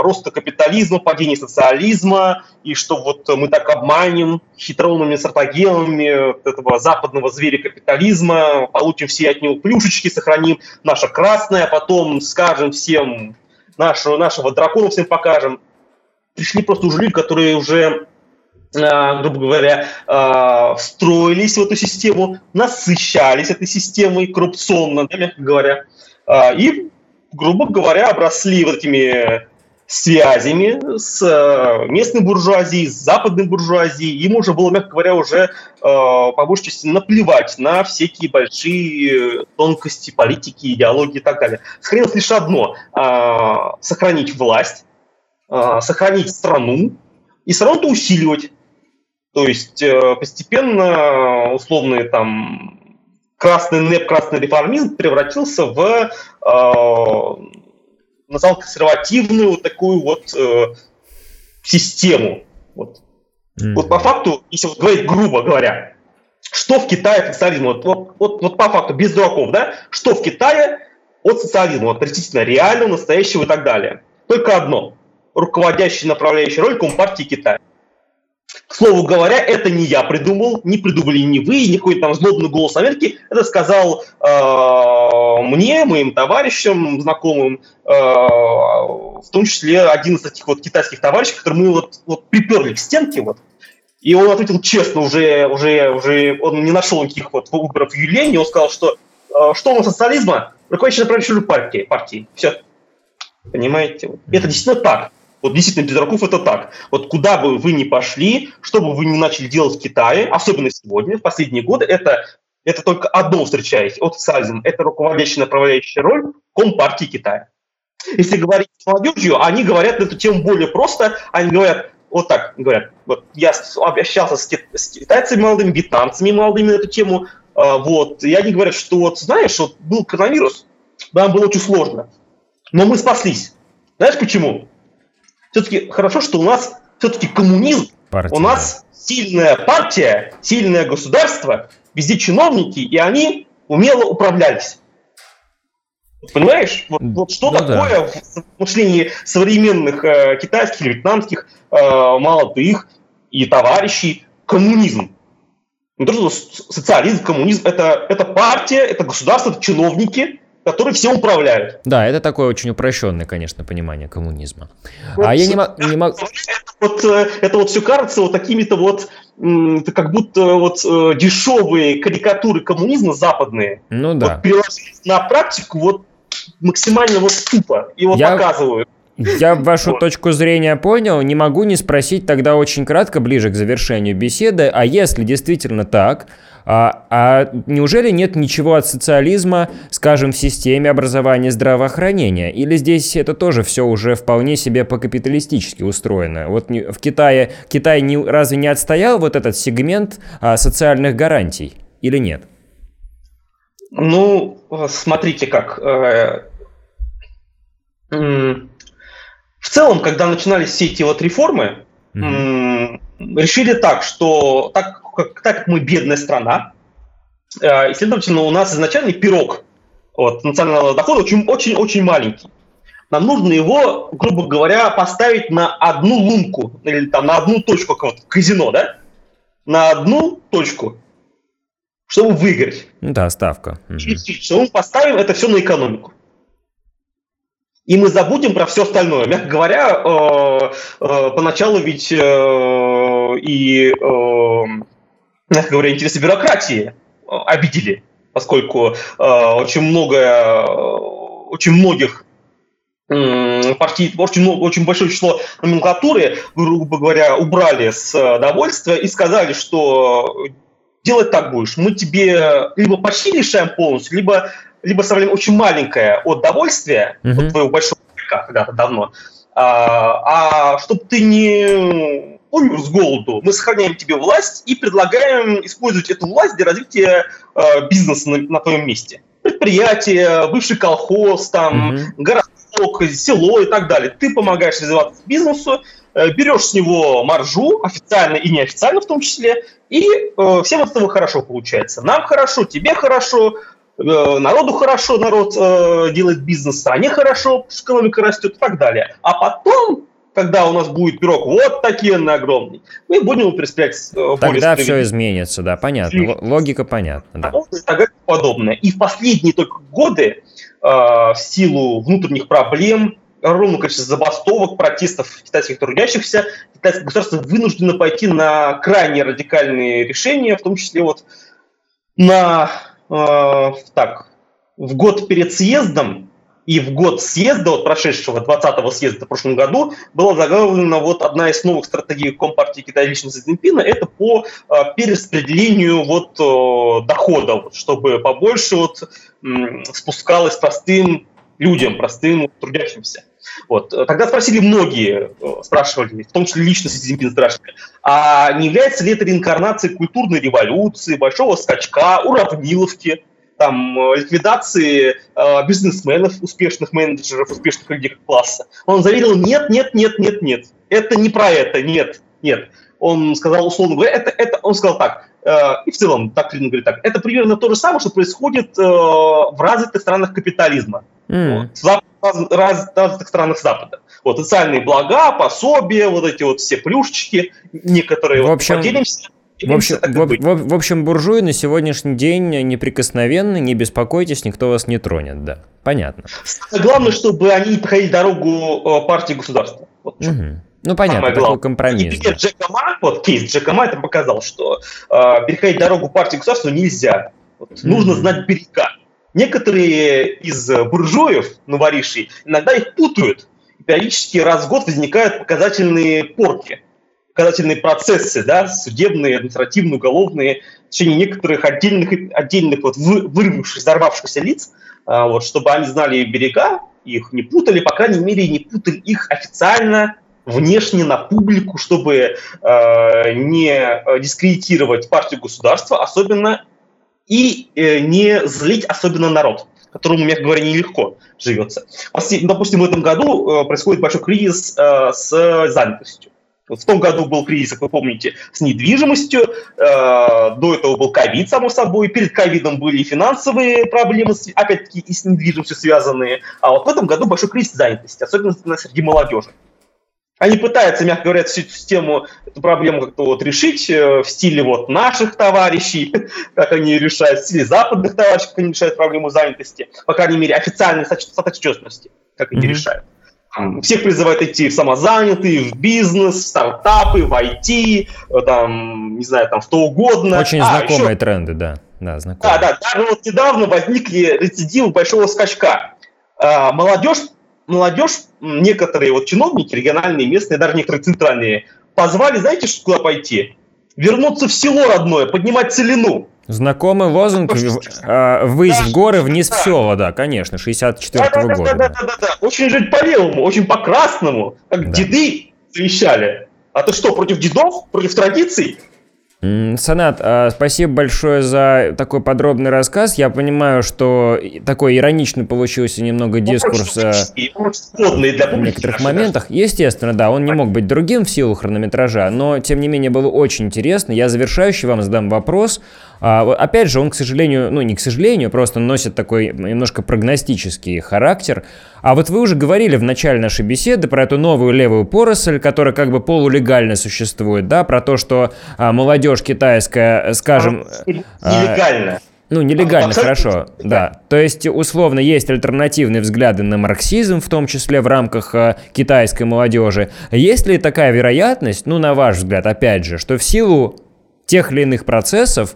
роста капитализма, падения социализма, и что вот мы так обманем хитроумными стратегемами этого западного зверя капитализма, получим все от него плюшечки, сохраним наше красное, а потом скажем всем нашего, нашего дракона всем покажем пришли просто уже люди, которые уже а, грубо говоря, а, встроились в эту систему, насыщались этой системой коррупционно, да, мягко говоря, а, и, грубо говоря, обросли вот этими связями с местной буржуазией, с западной буржуазией. Им уже было, мягко говоря, уже по большей части наплевать на всякие большие тонкости политики, идеологии и так далее. Сохранилось лишь одно – сохранить власть, а, сохранить страну и страну усиливать. То есть э, постепенно условный там красный НЭП, красный реформизм превратился в, э, назвал консервативную вот такую вот э, систему. Вот. Mm-hmm. вот по факту, если вот говорить грубо говоря, что в Китае от социализма, вот, вот, вот, вот по факту, без дураков, да, что в Китае от социализма, вот относительно реального, настоящего и так далее. Только одно руководящей направляющей роль Компартии Китая. К слову говоря, это не я придумал, не придумали не вы, не какой-то там злобный голос Америки. Это сказал э, мне, моим товарищам, знакомым, э, в том числе один из таких вот китайских товарищей, который мы вот, вот приперли к стенке, вот, и он ответил честно, уже, уже, уже он не нашел никаких вот выборов в Юлене, он сказал, что э, что нас социализма, руководящий направляющий партии, партии. Все. Понимаете? Это действительно так. Вот действительно, без раков это так. Вот куда бы вы ни пошли, что бы вы ни начали делать в Китае, особенно сегодня, в последние годы, это, это только одно встречаете от социализма. Это руководящая направляющая роль Компартии Китая. Если говорить с молодежью, они говорят на эту тему более просто. Они говорят, вот так говорят, вот я общался с, с китайцами молодыми, вьетнамцами молодыми на эту тему, а, вот, и они говорят, что вот, знаешь, вот был коронавирус, нам было очень сложно, но мы спаслись. Знаешь почему? Все-таки хорошо, что у нас все-таки коммунизм, партия. у нас сильная партия, сильное государство, везде чиновники, и они умело управлялись. Понимаешь, вот, вот что ну, такое да. в мышлении современных э, китайских, вьетнамских э, молодых и товарищей коммунизм? Не то, что социализм, коммунизм это, это партия, это государство, это чиновники, которые все управляют. Да, это такое очень упрощенное, конечно, понимание коммунизма. Вот, а я не, не могу... Вот, э, это вот все кажется вот такими-то вот, как будто вот э, дешевые карикатуры коммунизма западные. Ну да. Вот переложить на практику вот максимально вот тупо. Его я... показывают. Я вашу вот. точку зрения понял, не могу не спросить тогда очень кратко, ближе к завершению беседы, а если действительно так, а, а неужели нет ничего от социализма, скажем, в системе образования здравоохранения? Или здесь это тоже все уже вполне себе по-капиталистически устроено? Вот в Китае, Китай не, разве не отстоял вот этот сегмент а, социальных гарантий или нет? Ну, смотрите как. Э, в целом, когда начинались все эти вот реформы, mm-hmm. решили так, что так как, так как мы бедная страна, э, и, следовательно, у нас изначальный пирог вот, национального дохода очень-очень-очень маленький. Нам нужно его, грубо говоря, поставить на одну лунку, или там на одну точку, как вот казино, да? На одну точку, чтобы выиграть. Да, ставка. Что мы поставим это все на экономику. И мы забудем про все остальное. Мягко говоря, э, э, поначалу ведь э, и э, мягко говоря, интересы бюрократии э, обидели, поскольку э, очень много, э, очень многих партий, очень, много, очень большое число номенклатуры, грубо говоря, убрали с довольствия и сказали, что делать так будешь. Мы тебе либо почти решаем полностью, либо, либо оставляем очень маленькое от довольствия, mm-hmm. от твоего большого когда-то давно, а, а чтобы ты не умер с голоду, мы сохраняем тебе власть и предлагаем использовать эту власть для развития э, бизнеса на, на твоем месте. Предприятие, бывший колхоз, там, mm-hmm. городок, село и так далее. Ты помогаешь развиваться бизнесу, э, берешь с него маржу, официально и неофициально в том числе, и э, всем от этого хорошо получается. Нам хорошо, тебе хорошо, э, народу хорошо, народ э, делает бизнес, стране хорошо, экономика растет и так далее. А потом когда у нас будет пирог вот такие на огромный, мы будем его переспрять э, Тогда все изменится, да, понятно. Логика понятна. Да. И так подобное. И в последние только годы э, в силу внутренних проблем, огромного количества забастовок, протестов китайских трудящихся, китайское государство вынуждено пойти на крайне радикальные решения, в том числе вот на э, так, в год перед съездом и в год съезда, вот прошедшего 20-го съезда в прошлом году, была заявлена вот одна из новых стратегий Компартии Китая лично Цзиньпина, это по э, перераспределению вот э, дохода, вот, чтобы побольше вот м, спускалось простым людям, простым трудящимся. Вот. Тогда спросили многие, э, спрашивали, в том числе лично Си Цзиньпин спрашивали, а не является ли это реинкарнацией культурной революции, большого скачка, уравниловки, там, э, ликвидации э, бизнесменов, успешных менеджеров, успешных людей класса. Он заверил, нет, нет, нет, нет, нет, это не про это, нет, нет. Он сказал, условно говоря, это, это, он сказал так, э, и в целом, так Клин говорит так, это примерно то же самое, что происходит э, в развитых странах капитализма. Mm. Вот, в раз, развитых странах Запада. Вот социальные блага, пособия, вот эти вот все плюшечки, некоторые в общем, вот поделимся в общем, в, в, в общем, буржуи на сегодняшний день неприкосновенны, не беспокойтесь, никто вас не тронет, да. Понятно. Главное, чтобы они проходили дорогу э, партии государства. Вот угу. Ну, понятно, такой компромисс. И да. Джека Ма, вот кейс Джека Ма это показал, что э, переходить дорогу партии государства нельзя. Вот, mm Нужно знать берега. Некоторые из буржуев, новоришей, иногда их путают. Периодически раз в год возникают показательные порки показательные процессы, да, судебные, административные, уголовные, в течение некоторых отдельных, отдельных вот вы, вырвавшихся, взорвавшихся лиц, а, вот, чтобы они знали берега, их не путали, по крайней мере, не путали их официально, внешне на публику, чтобы э, не дискредитировать партию государства, особенно и э, не злить особенно народ, которому, мягко говоря, нелегко живется. Допустим, в этом году э, происходит большой кризис э, с занятостью. В том году был кризис, как вы помните, с недвижимостью, э, до этого был ковид, само собой, перед ковидом были финансовые проблемы, опять-таки, и с недвижимостью связанные, а вот в этом году большой кризис занятости, особенно среди молодежи. Они пытаются, мягко говоря, всю эту систему, эту проблему как-то вот решить э, в стиле вот наших товарищей, как они решают, в стиле западных товарищей, как они решают проблему занятости, по крайней мере, официальной соответственности, как они mm-hmm. решают. Всех призывают идти в самозанятые, в бизнес, в стартапы, в IT, там, не знаю, там, что угодно. Очень а, знакомые еще... тренды, да. Да, знакомые. Да, да. Даже вот недавно возникли рецидивы большого скачка. А, молодежь молодежь, некоторые вот чиновники, региональные, местные, даже некоторые центральные, позвали, знаете, куда пойти? Вернуться в село родное, поднимать целину. Знакомый лозунг э, «Высь в горы, вниз в село», да, конечно, 64-го да, года. Да, да, да, да, очень жить по-левому, очень по-красному, как да. деды завещали. А ты что, против дедов, против традиций? Санат, а, спасибо большое за такой подробный рассказ. Я понимаю, что такой ироничный получился немного ну, дискурс а, в некоторых моментах. Естественно, да, он не мог быть другим в силу хронометража, но тем не менее было очень интересно. Я завершающий вам задам вопрос. А, опять же, он, к сожалению, ну не к сожалению, просто носит такой немножко прогностический характер. А вот вы уже говорили в начале нашей беседы про эту новую левую поросль, которая как бы полулегально существует, да, про то, что а, молодежь китайская, скажем... Нелегально. А, ну, нелегально, хорошо, да. То есть, условно, есть альтернативные взгляды на марксизм, в том числе в рамках э, китайской молодежи. Есть ли такая вероятность, ну, на ваш взгляд, опять же, что в силу тех или иных процессов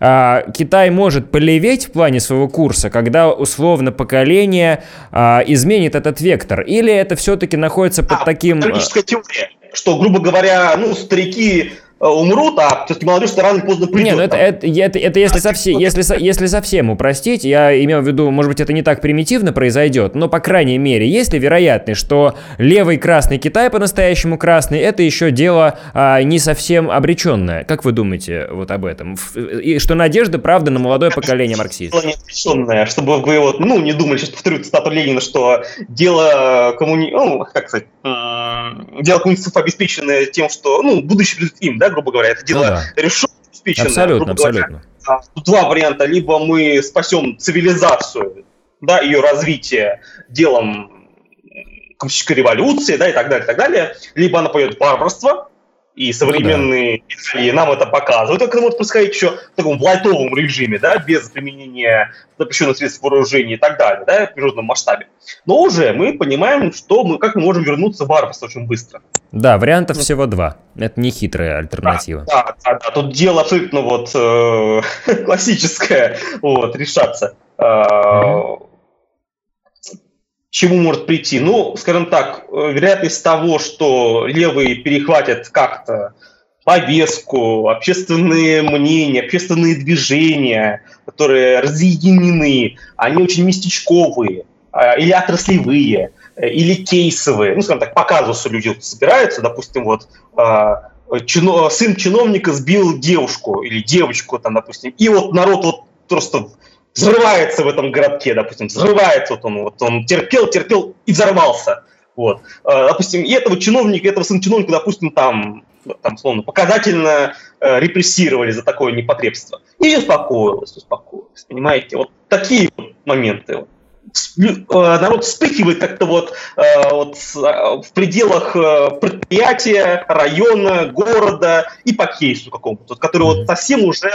Китай может полеветь в плане своего курса, когда условно поколение а, изменит этот вектор? Или это все-таки находится под а, таким... Политическая теория, что, грубо говоря, ну, старики умрут, а все-таки молодежь рано или поздно придет. Не, ну это, это, это, это если, совсем, если, если совсем упростить, я имею в виду, может быть, это не так примитивно произойдет, но, по крайней мере, есть ли вероятность, что левый красный Китай по-настоящему красный, это еще дело а, не совсем обреченное. Как вы думаете вот об этом? И что надежда, правда, на молодое поколение марксистов? Дело не обреченное, чтобы вы вот, ну, не думали, сейчас повторю цитату Ленина, что дело коммуни... ну, как сказать, дело коммунистов обеспечено тем, что, ну, будущее им, да, грубо говоря, это дело ну, да. решено, обеспечено. Абсолютно, абсолютно. Говоря. Два варианта. Либо мы спасем цивилизацию, да, ее развитие делом коммунистической революции, да, и так далее, и так далее. Либо она пойдет в варварство, и современные ну, да. нам это показывают. Это может происходить еще в таком лайтовом режиме, да, без применения запрещенных средств вооружения и так далее, да, в международном масштабе. Но уже мы понимаем, что мы, как мы можем вернуться в варварство очень быстро. Да, вариантов ну, всего два. Это не хитрая альтернатива. Да, да, да, тут дело абсолютно вот э, классическое, вот, решаться. Э, mm-hmm чему может прийти? Ну, скажем так, э, вероятность того, что левые перехватят как-то повестку, общественные мнения, общественные движения, которые разъединены, они очень местечковые а, или отраслевые, э, или кейсовые. Ну, скажем так, по казусу люди собираются, допустим, вот а, чино, сын чиновника сбил девушку или девочку, там, допустим, и вот народ вот просто взрывается в этом городке, допустим, взрывается, вот он, вот он терпел, терпел и взорвался. Вот. А, допустим, и этого чиновника, этого сына чиновника, допустим, там, там словно показательно э, репрессировали за такое непотребство. И успокоилось, успокоилось. Понимаете, вот такие вот моменты. Вот. Э, народ вспыхивает как-то вот, э, вот э, в пределах предприятия, района, города и по кейсу какому-то, который вот совсем уже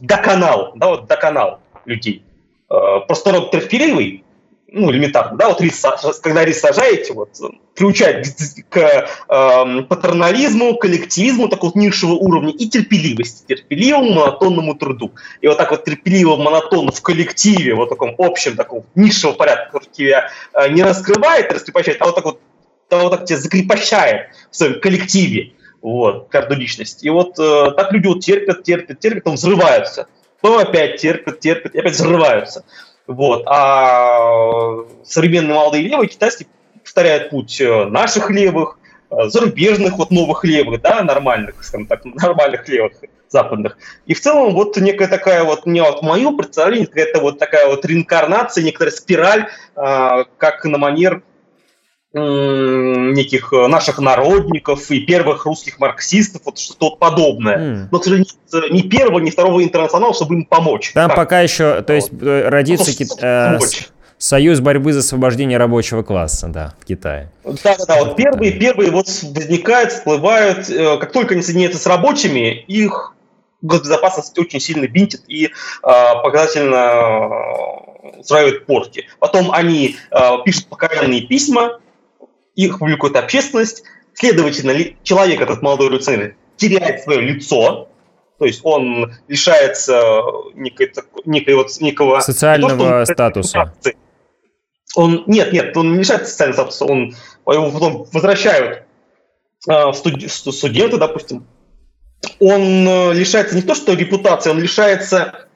доконал, да, вот доконал людей. Э, просто народ терпеливый, ну, элементарно, да, вот рис, когда рис сажаете, вот, приучает к э, патернализму, коллективизму такого низшего уровня и терпеливости, терпеливому монотонному труду. И вот так вот терпеливо, монотонно в коллективе, вот таком общем, таком низшего порядка, который тебя э, не раскрывает, раскрепощает, а вот так вот, а вот так тебя закрепощает в своем коллективе вот, каждую личность. И вот э, так люди вот терпят, терпят, терпят, потом взрываются. Потом опять терпят, терпят, и опять взрываются. Вот. А современные молодые левые китайские повторяют путь э, наших левых, э, зарубежных вот новых левых, да, нормальных, скажем так, нормальных левых западных. И в целом вот некая такая вот, не вот мое представление, какая-то вот такая вот реинкарнация, некоторая спираль, э, как на манер неких э, наших народников и первых русских марксистов, вот что-то подобное. Mm. Но, к сожалению, ни первого, ни второго интернационала, чтобы им помочь. Там так. пока еще, то есть, вот. Э, родится ну, э, Союз борьбы за освобождение рабочего класса, да, в Китае. Да, да, да. Вот первые, первые вот возникают, всплывают, э, как только они соединяются с рабочими, их госбезопасность очень сильно бинтит и э, показательно устраивает порки. Потом они э, пишут покаянные письма, их публикует общественность, следовательно, человек, этот молодой революционер, теряет свое лицо, то есть он лишается некой, некой вот, некого... Социального то, статуса. Он, нет, нет, он не лишает социального статуса, он, его потом возвращают э, студ, студенты, допустим. Он э, лишается не то, что репутации, он лишается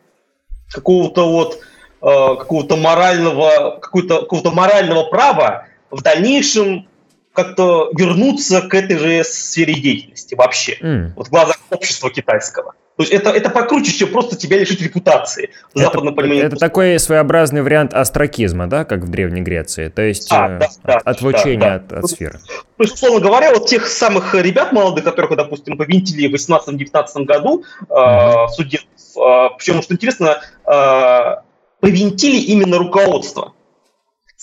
какого-то вот э, какого-то морального, какого-то, какого-то морального права в дальнейшем как-то вернуться к этой же сфере деятельности вообще, mm. вот в глазах общества китайского. То есть это, это покруче, чем просто тебя лишить репутации. Это, это такой своеобразный вариант астракизма, да, как в Древней Греции? То есть а, э, да, от, да, да. от, от сферы. То есть, условно говоря, вот тех самых ребят молодых, которых, допустим, повинтили в 18-19 году, mm-hmm. э, студентов, э, причем, что интересно, э, повинтили именно руководство.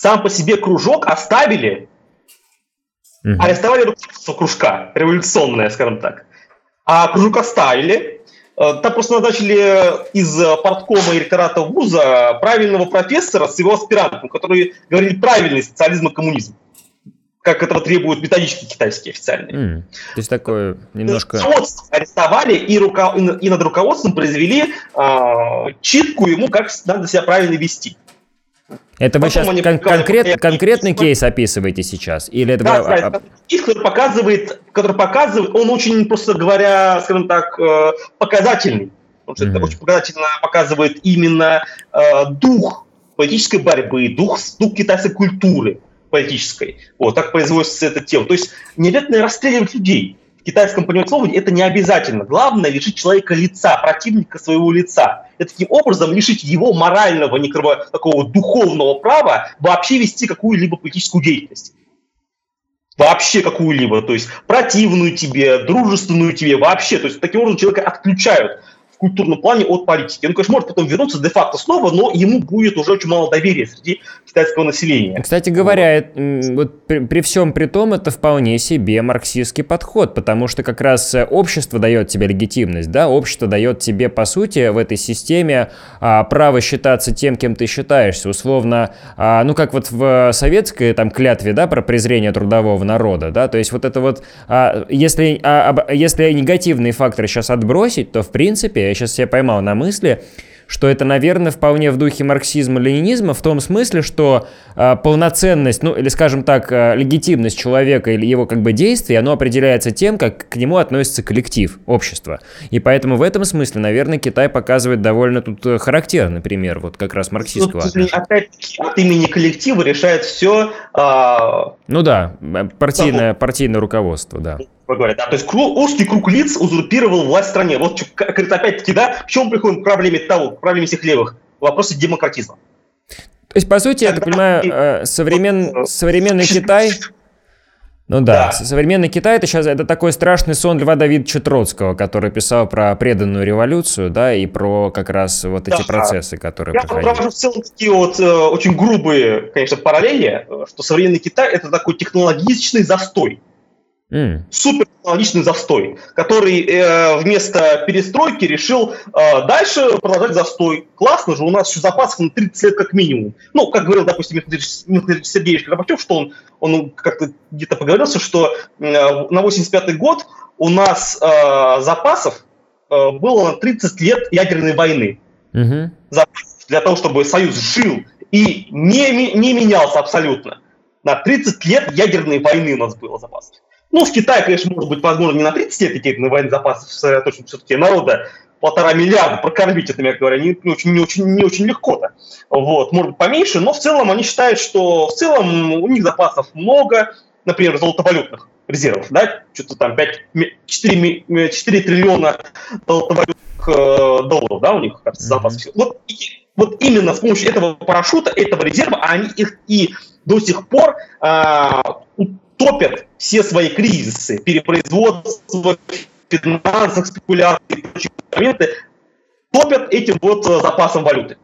Сам по себе кружок оставили, mm-hmm. арестовали руководство кружка, революционное, скажем так. А кружок оставили, Э, там просто назначили из порткома и ректората вуза правильного профессора с его аспирантом, который говорили правильный социализм и коммунизм как этого требуют методички китайские официальные. Mm, то есть такое немножко... Руководство арестовали и, рука... и над руководством произвели э, читку ему, как надо себя правильно вести. Это вы сейчас кон- конкрет, конкретный кейс описываете сейчас? Или это да, вы... да, кейс, который показывает, который показывает, он очень, просто говоря, скажем так, э, показательный. Потому что mm-hmm. это очень показательно показывает именно э, дух политической борьбы, дух, дух китайской культуры политической. Вот, так производится это тело. То есть не обязательно расстреливать людей в китайском понимании слова это не обязательно. Главное лишить человека лица, противника своего лица. И таким образом лишить его морального, некого такого духовного права вообще вести какую-либо политическую деятельность. Вообще какую-либо, то есть противную тебе, дружественную тебе, вообще. То есть таким образом человека отключают культурном плане от политики. Он, конечно, может потом вернуться де-факто снова, но ему будет уже очень мало доверия среди китайского населения. Кстати говоря, вот. вот при, при всем при том, это вполне себе марксистский подход, потому что как раз э, общество дает тебе легитимность, да, общество дает тебе, по сути, в этой системе а, право считаться тем, кем ты считаешься, условно, а, ну, как вот в советской там клятве, да, про презрение трудового народа, да, то есть вот это вот, а, если, а, если негативные факторы сейчас отбросить, то, в принципе, я сейчас себя поймал на мысли, что это, наверное, вполне в духе марксизма-ленинизма, в том смысле, что полноценность, ну, или, скажем так, э, легитимность человека или его как бы действий, оно определяется тем, как к нему относится коллектив, общество. И поэтому в этом смысле, наверное, Китай показывает довольно тут э, характерный пример, вот как раз марксистского. Ну, опять-таки, от имени коллектива решает все... Э... Ну да, партийное, партийное руководство, да говоря, да, то есть узкий круг лиц узурпировал власть в стране. Вот опять-таки, да, в чем приходим к проблеме того, к проблеме всех левых? В вопросе демократизма. То есть, по сути, я так понимаю, э, современ, современный Китай... Ну да, да, современный Китай это сейчас это такой страшный сон Льва Давидовича Троцкого, который писал про преданную революцию, да, и про как раз вот эти да. процессы, которые Я проходили. провожу в целом такие вот э, очень грубые, конечно, параллели, э, что современный Китай это такой технологичный застой. Mm. Супер технологичный застой, который э, вместо перестройки решил э, дальше продолжать застой. Классно же, у нас еще запасов на 30 лет как минимум. Ну, как говорил, допустим, Михаил Сергеевич Горбачев, что он, он как-то где-то поговорился, что э, на 85 год у нас э, запасов э, было на 30 лет ядерной войны. Mm-hmm. Запасов для того, чтобы Союз жил и не, не менялся абсолютно. На 30 лет ядерной войны у нас было запасов. Ну, в Китае, конечно, может быть, возможно, не на 30 лет такие военные запасы сосредоточены, все-таки народа полтора миллиарда прокормить, это, мягко говоря, не, не, очень, не, очень, не очень легко-то. Вот, может быть, поменьше, но в целом они считают, что в целом у них запасов много, например, золотовалютных резервов, да, что-то там 5, 4, 4 триллиона золотовалютных э, долларов, да, у них, кажется, запасов. Mm-hmm. Вот, и, вот именно с помощью этого парашюта, этого резерва, они их и до сих пор э, топят все свои кризисы, перепроизводство, финансовых спекуляций и прочие моменты, топят этим вот э, запасом валюты.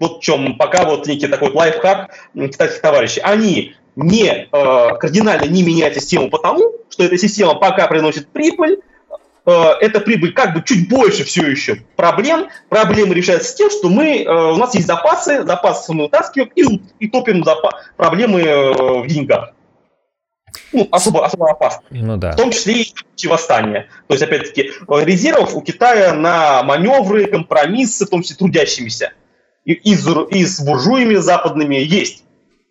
Вот в чем пока вот некий такой лайфхак китайских товарищей. Они не э, кардинально не меняют систему потому, что эта система пока приносит прибыль, э, эта прибыль как бы чуть больше все еще проблем. Проблемы решаются тем, что мы, э, у нас есть запасы, запасы мы вытаскиваем и, и топим запа- проблемы в деньгах ну, особо, особо опасны. Ну, да. В том числе и восстания. То есть, опять-таки, резервов у Китая на маневры, компромиссы, в том числе трудящимися, и, и, с, и с буржуями западными есть.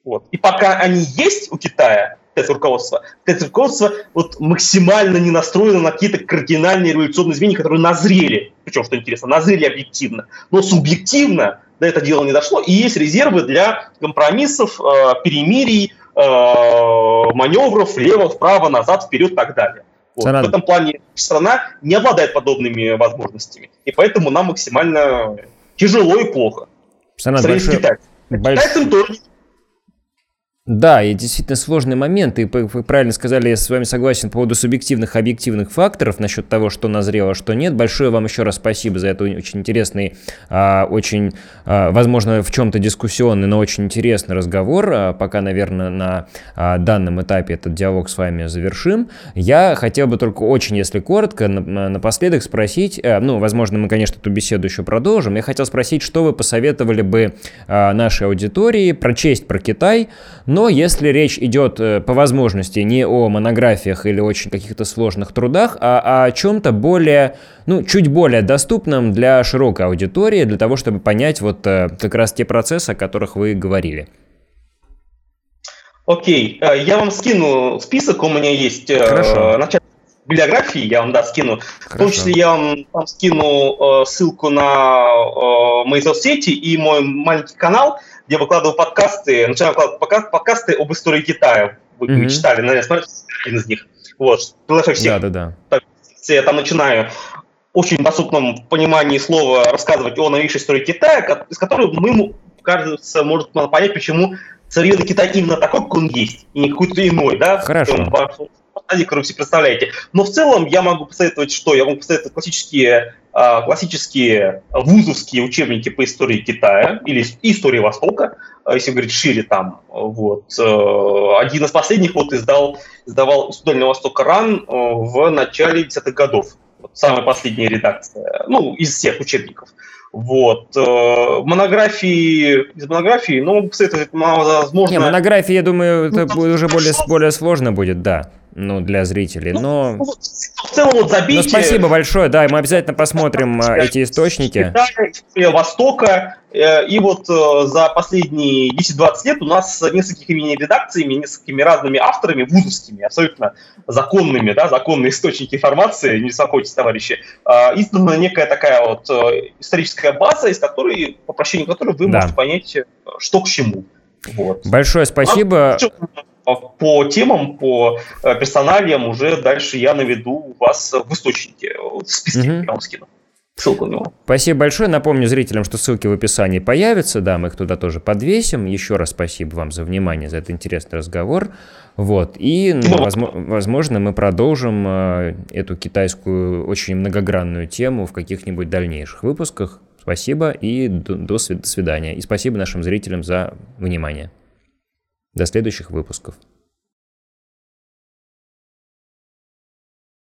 Вот. И пока они есть у Китая, это руководство, это руководство вот максимально не настроено на какие-то кардинальные революционные изменения, которые назрели. Причем, что интересно, назрели объективно. Но субъективно до этого дела не дошло, и есть резервы для компромиссов, э, перемирий, маневров влево, вправо, назад, вперед и так далее. Вот. В этом плане страна не обладает подобными возможностями. И поэтому нам максимально тяжело и плохо. Санат, большое... Китайцам. Китайцам тоже да, и действительно сложный момент, и вы правильно сказали, я с вами согласен по поводу субъективных объективных факторов насчет того, что назрело, что нет. Большое вам еще раз спасибо за это очень интересный, а, очень, а, возможно, в чем-то дискуссионный, но очень интересный разговор. А, пока, наверное, на данном этапе этот диалог с вами завершим. Я хотел бы только очень, если коротко, напоследок спросить, э, ну, возможно, мы, конечно, эту беседу еще продолжим. Я хотел спросить, что вы посоветовали бы нашей аудитории прочесть про Китай, но если речь идет э, по возможности не о монографиях или очень каких-то сложных трудах, а о чем-то более, ну, чуть более доступном для широкой аудитории, для того, чтобы понять вот э, как раз те процессы, о которых вы говорили. Окей, э, я вам скину список, у меня есть Хорошо. начальник библиографии, я вам, да, скину. Хорошо. В том числе я вам, вам скину ссылку на мои соцсети и мой маленький канал – я выкладываю подкасты, начинаю выкладывать подкасты об истории Китая. Вы mm-hmm. читали, наверное, смотрите один из них. Вот, приглашаю всех. Да, да, да. Я там начинаю очень доступном понимании слова рассказывать о новейшей истории Китая, из которой мы, кажется, может понять, почему современный Китай именно такой, как он есть, и не какой-то иной, да? Хорошо. который все представляете. Но в целом я могу посоветовать что? Я могу посоветовать классические а, классические вузовские учебники по истории Китая или истории Востока, а, если говорить шире там. Вот. Э, один из последних вот издал, издавал из Дальнего Востока РАН э, в начале десятых годов. Вот самая последняя редакция, ну, из всех учебников. Вот. Э, монографии, из монографии, ну, посоветовать, возможно... Не, монографии, я думаю, это ну, уже более, более сложно будет, да ну, для зрителей. Ну, но... Ну, в целом вот забейте... Ну, спасибо большое, да, и мы обязательно посмотрим э, эти источники. Востока, и вот э, за последние 10-20 лет у нас с несколькими редакциями, несколькими разными авторами, вузовскими, абсолютно законными, да, законные источники информации, не беспокойтесь, товарищи, издана некая такая вот историческая база, из которой, по прощению которой вы да. можете понять, что к чему. Вот. Большое спасибо. А, по темам, по э, персоналиям уже дальше я наведу вас в источнике, в списке угу. я вам скину. Ссылку на него. Спасибо большое. Напомню зрителям, что ссылки в описании появятся. Да, мы их туда тоже подвесим. Еще раз спасибо вам за внимание, за этот интересный разговор. Вот. И, ну, возможно, мы продолжим э, эту китайскую очень многогранную тему в каких-нибудь дальнейших выпусках. Спасибо и до, до свидания. И спасибо нашим зрителям за внимание. До следующих выпусков.